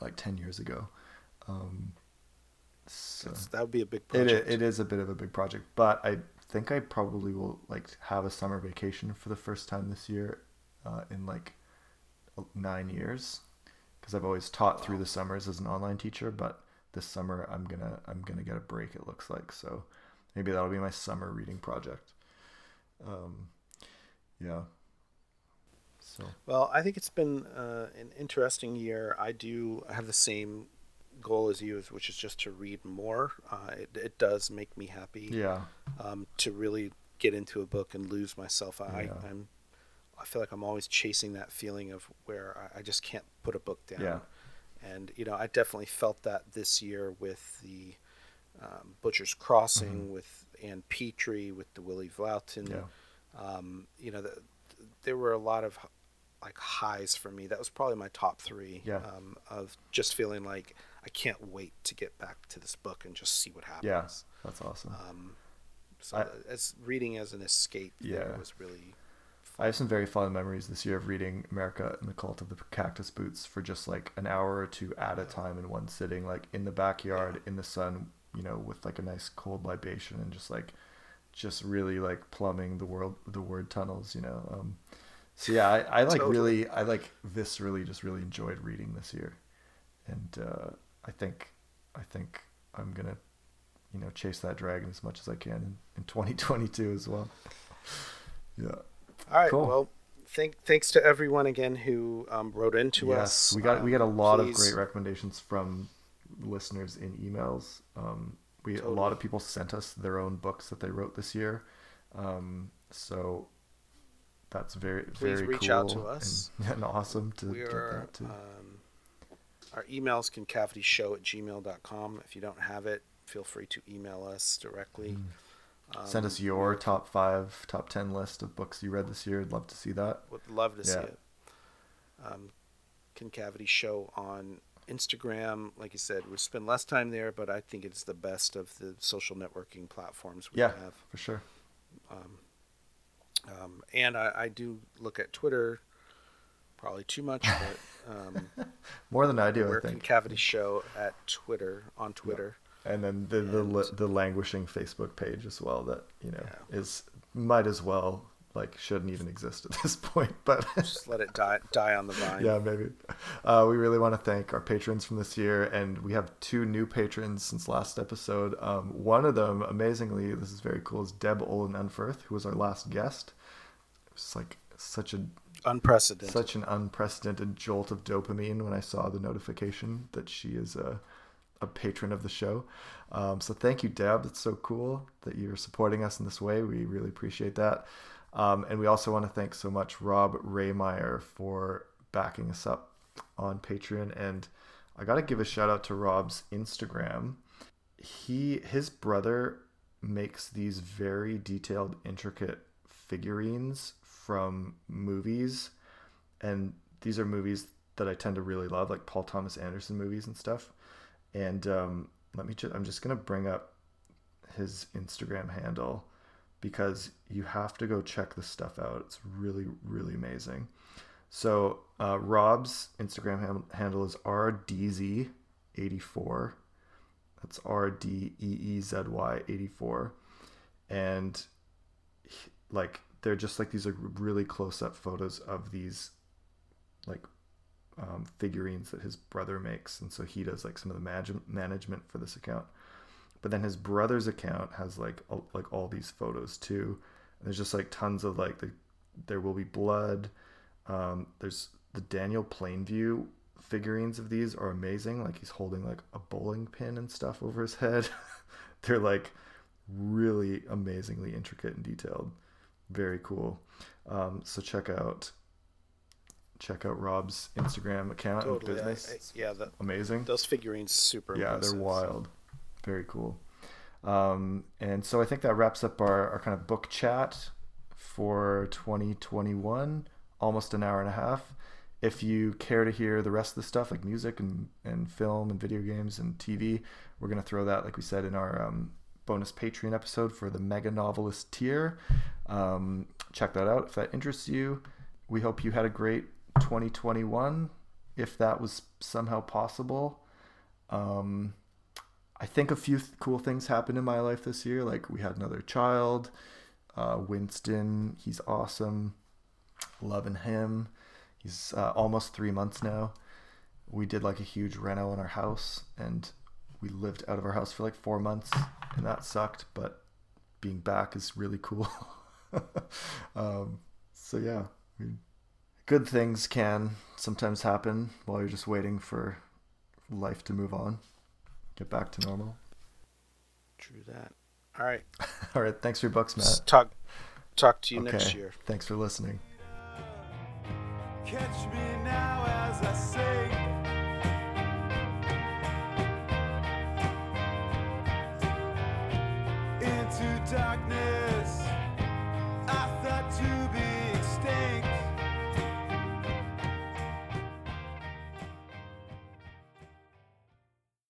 like ten years ago. Um, So that would be a big project. It, it is a bit of a big project, but I think I probably will like have a summer vacation for the first time this year uh, in like nine years because I've always taught through the summers as an online teacher, but this summer I'm gonna I'm gonna get a break. It looks like so maybe that'll be my summer reading project. Um, yeah. So well, I think it's been uh, an interesting year. I do have the same goal as you, which is just to read more. Uh, it, it does make me happy. Yeah. Um, to really get into a book and lose myself. I, yeah. I'm, I feel like I'm always chasing that feeling of where I, I just can't put a book down. Yeah. And you know, I definitely felt that this year with the um, Butcher's Crossing, mm-hmm. with Ann Petry, with the Willy Vlautin. Yeah. Um, you know, the, there were a lot of like highs for me. That was probably my top three. Yeah. Um, of just feeling like I can't wait to get back to this book and just see what happens. Yeah, that's awesome. Um, so I, as reading as an escape, yeah, was really. I have some very fond memories this year of reading America and the Cult of the Cactus Boots for just like an hour or two at a time in one sitting, like in the backyard in the sun, you know, with like a nice cold libation and just like, just really like plumbing the world, the word tunnels, you know. Um, so yeah, I, I like totally. really, I like viscerally just really enjoyed reading this year, and uh, I think I think I'm gonna you know chase that dragon as much as I can in, in 2022 as well. yeah. All right. Cool. Well, thank thanks to everyone again who um, wrote into yes, us. we got um, we got a lot please. of great recommendations from listeners in emails. Um, we totally. a lot of people sent us their own books that they wrote this year. Um, so that's very Please very reach cool out to us and, [laughs] and awesome to we get that too. Um, our emails concavityshow at gmail.com. If you don't have it, feel free to email us directly. Mm. Um, Send us your top five, top ten list of books you read this year. I'd love to see that. Would love to yeah. see it. Um, Concavity Show on Instagram. Like you said, we spend less time there, but I think it's the best of the social networking platforms we yeah, have. for sure. Um, um, and I, I, do look at Twitter, probably too much, but um, [laughs] more than I do. I think Cavity Show at Twitter on Twitter. And then the, and, the the languishing Facebook page as well that you know yeah. is might as well like shouldn't even exist at [laughs] this point but just let it die die on the vine. Yeah maybe. Uh, we really want to thank our patrons from this year and we have two new patrons since last episode. Um, one of them amazingly this is very cool is deb olin unferth who was our last guest. It was like such a unprecedented. such an unprecedented jolt of dopamine when i saw the notification that she is a a patron of the show. Um, so thank you, Deb. It's so cool that you're supporting us in this way. We really appreciate that. Um, and we also want to thank so much Rob Raymeyer for backing us up on Patreon. And I got to give a shout out to Rob's Instagram. He his brother makes these very detailed, intricate figurines from movies, and these are movies that I tend to really love, like Paul Thomas Anderson movies and stuff. And um, let me just I'm just gonna bring up his Instagram handle because you have to go check this stuff out. It's really, really amazing. So uh, Rob's Instagram ham- handle is RDZ84. That's R D E E Z Y 84. And he, like, they're just like these are really close up photos of these like um, figurines that his brother makes. And so he does like some of the mag- management for this account. But then his brother's account has like all, like all these photos too. And there's just like tons of like the there will be blood. Um, there's the Daniel Plainview figurines of these are amazing. Like he's holding like a bowling pin and stuff over his head. [laughs] They're like really amazingly intricate and detailed. Very cool. Um, so check out check out Rob's Instagram account totally. business. I, I, yeah, the, amazing. Those figurines super. Yeah, they're wild. Very cool. Um, and so I think that wraps up our, our kind of book chat for 2021, almost an hour and a half. If you care to hear the rest of the stuff like music and, and film and video games and TV, we're going to throw that, like we said, in our um, bonus Patreon episode for the mega novelist tier. Um, check that out if that interests you. We hope you had a great 2021, if that was somehow possible. Um, I think a few th- cool things happened in my life this year. Like we had another child, uh, Winston. He's awesome. Loving him. He's uh, almost three months now. We did like a huge reno in our house, and we lived out of our house for like four months, and that sucked. But being back is really cool. [laughs] um, so yeah, good things can sometimes happen while you're just waiting for life to move on, get back to normal. True that. All right. [laughs] All right. Thanks for your bucks, Matt. Talk. Talk to you okay. next year. Thanks for listening. darkness.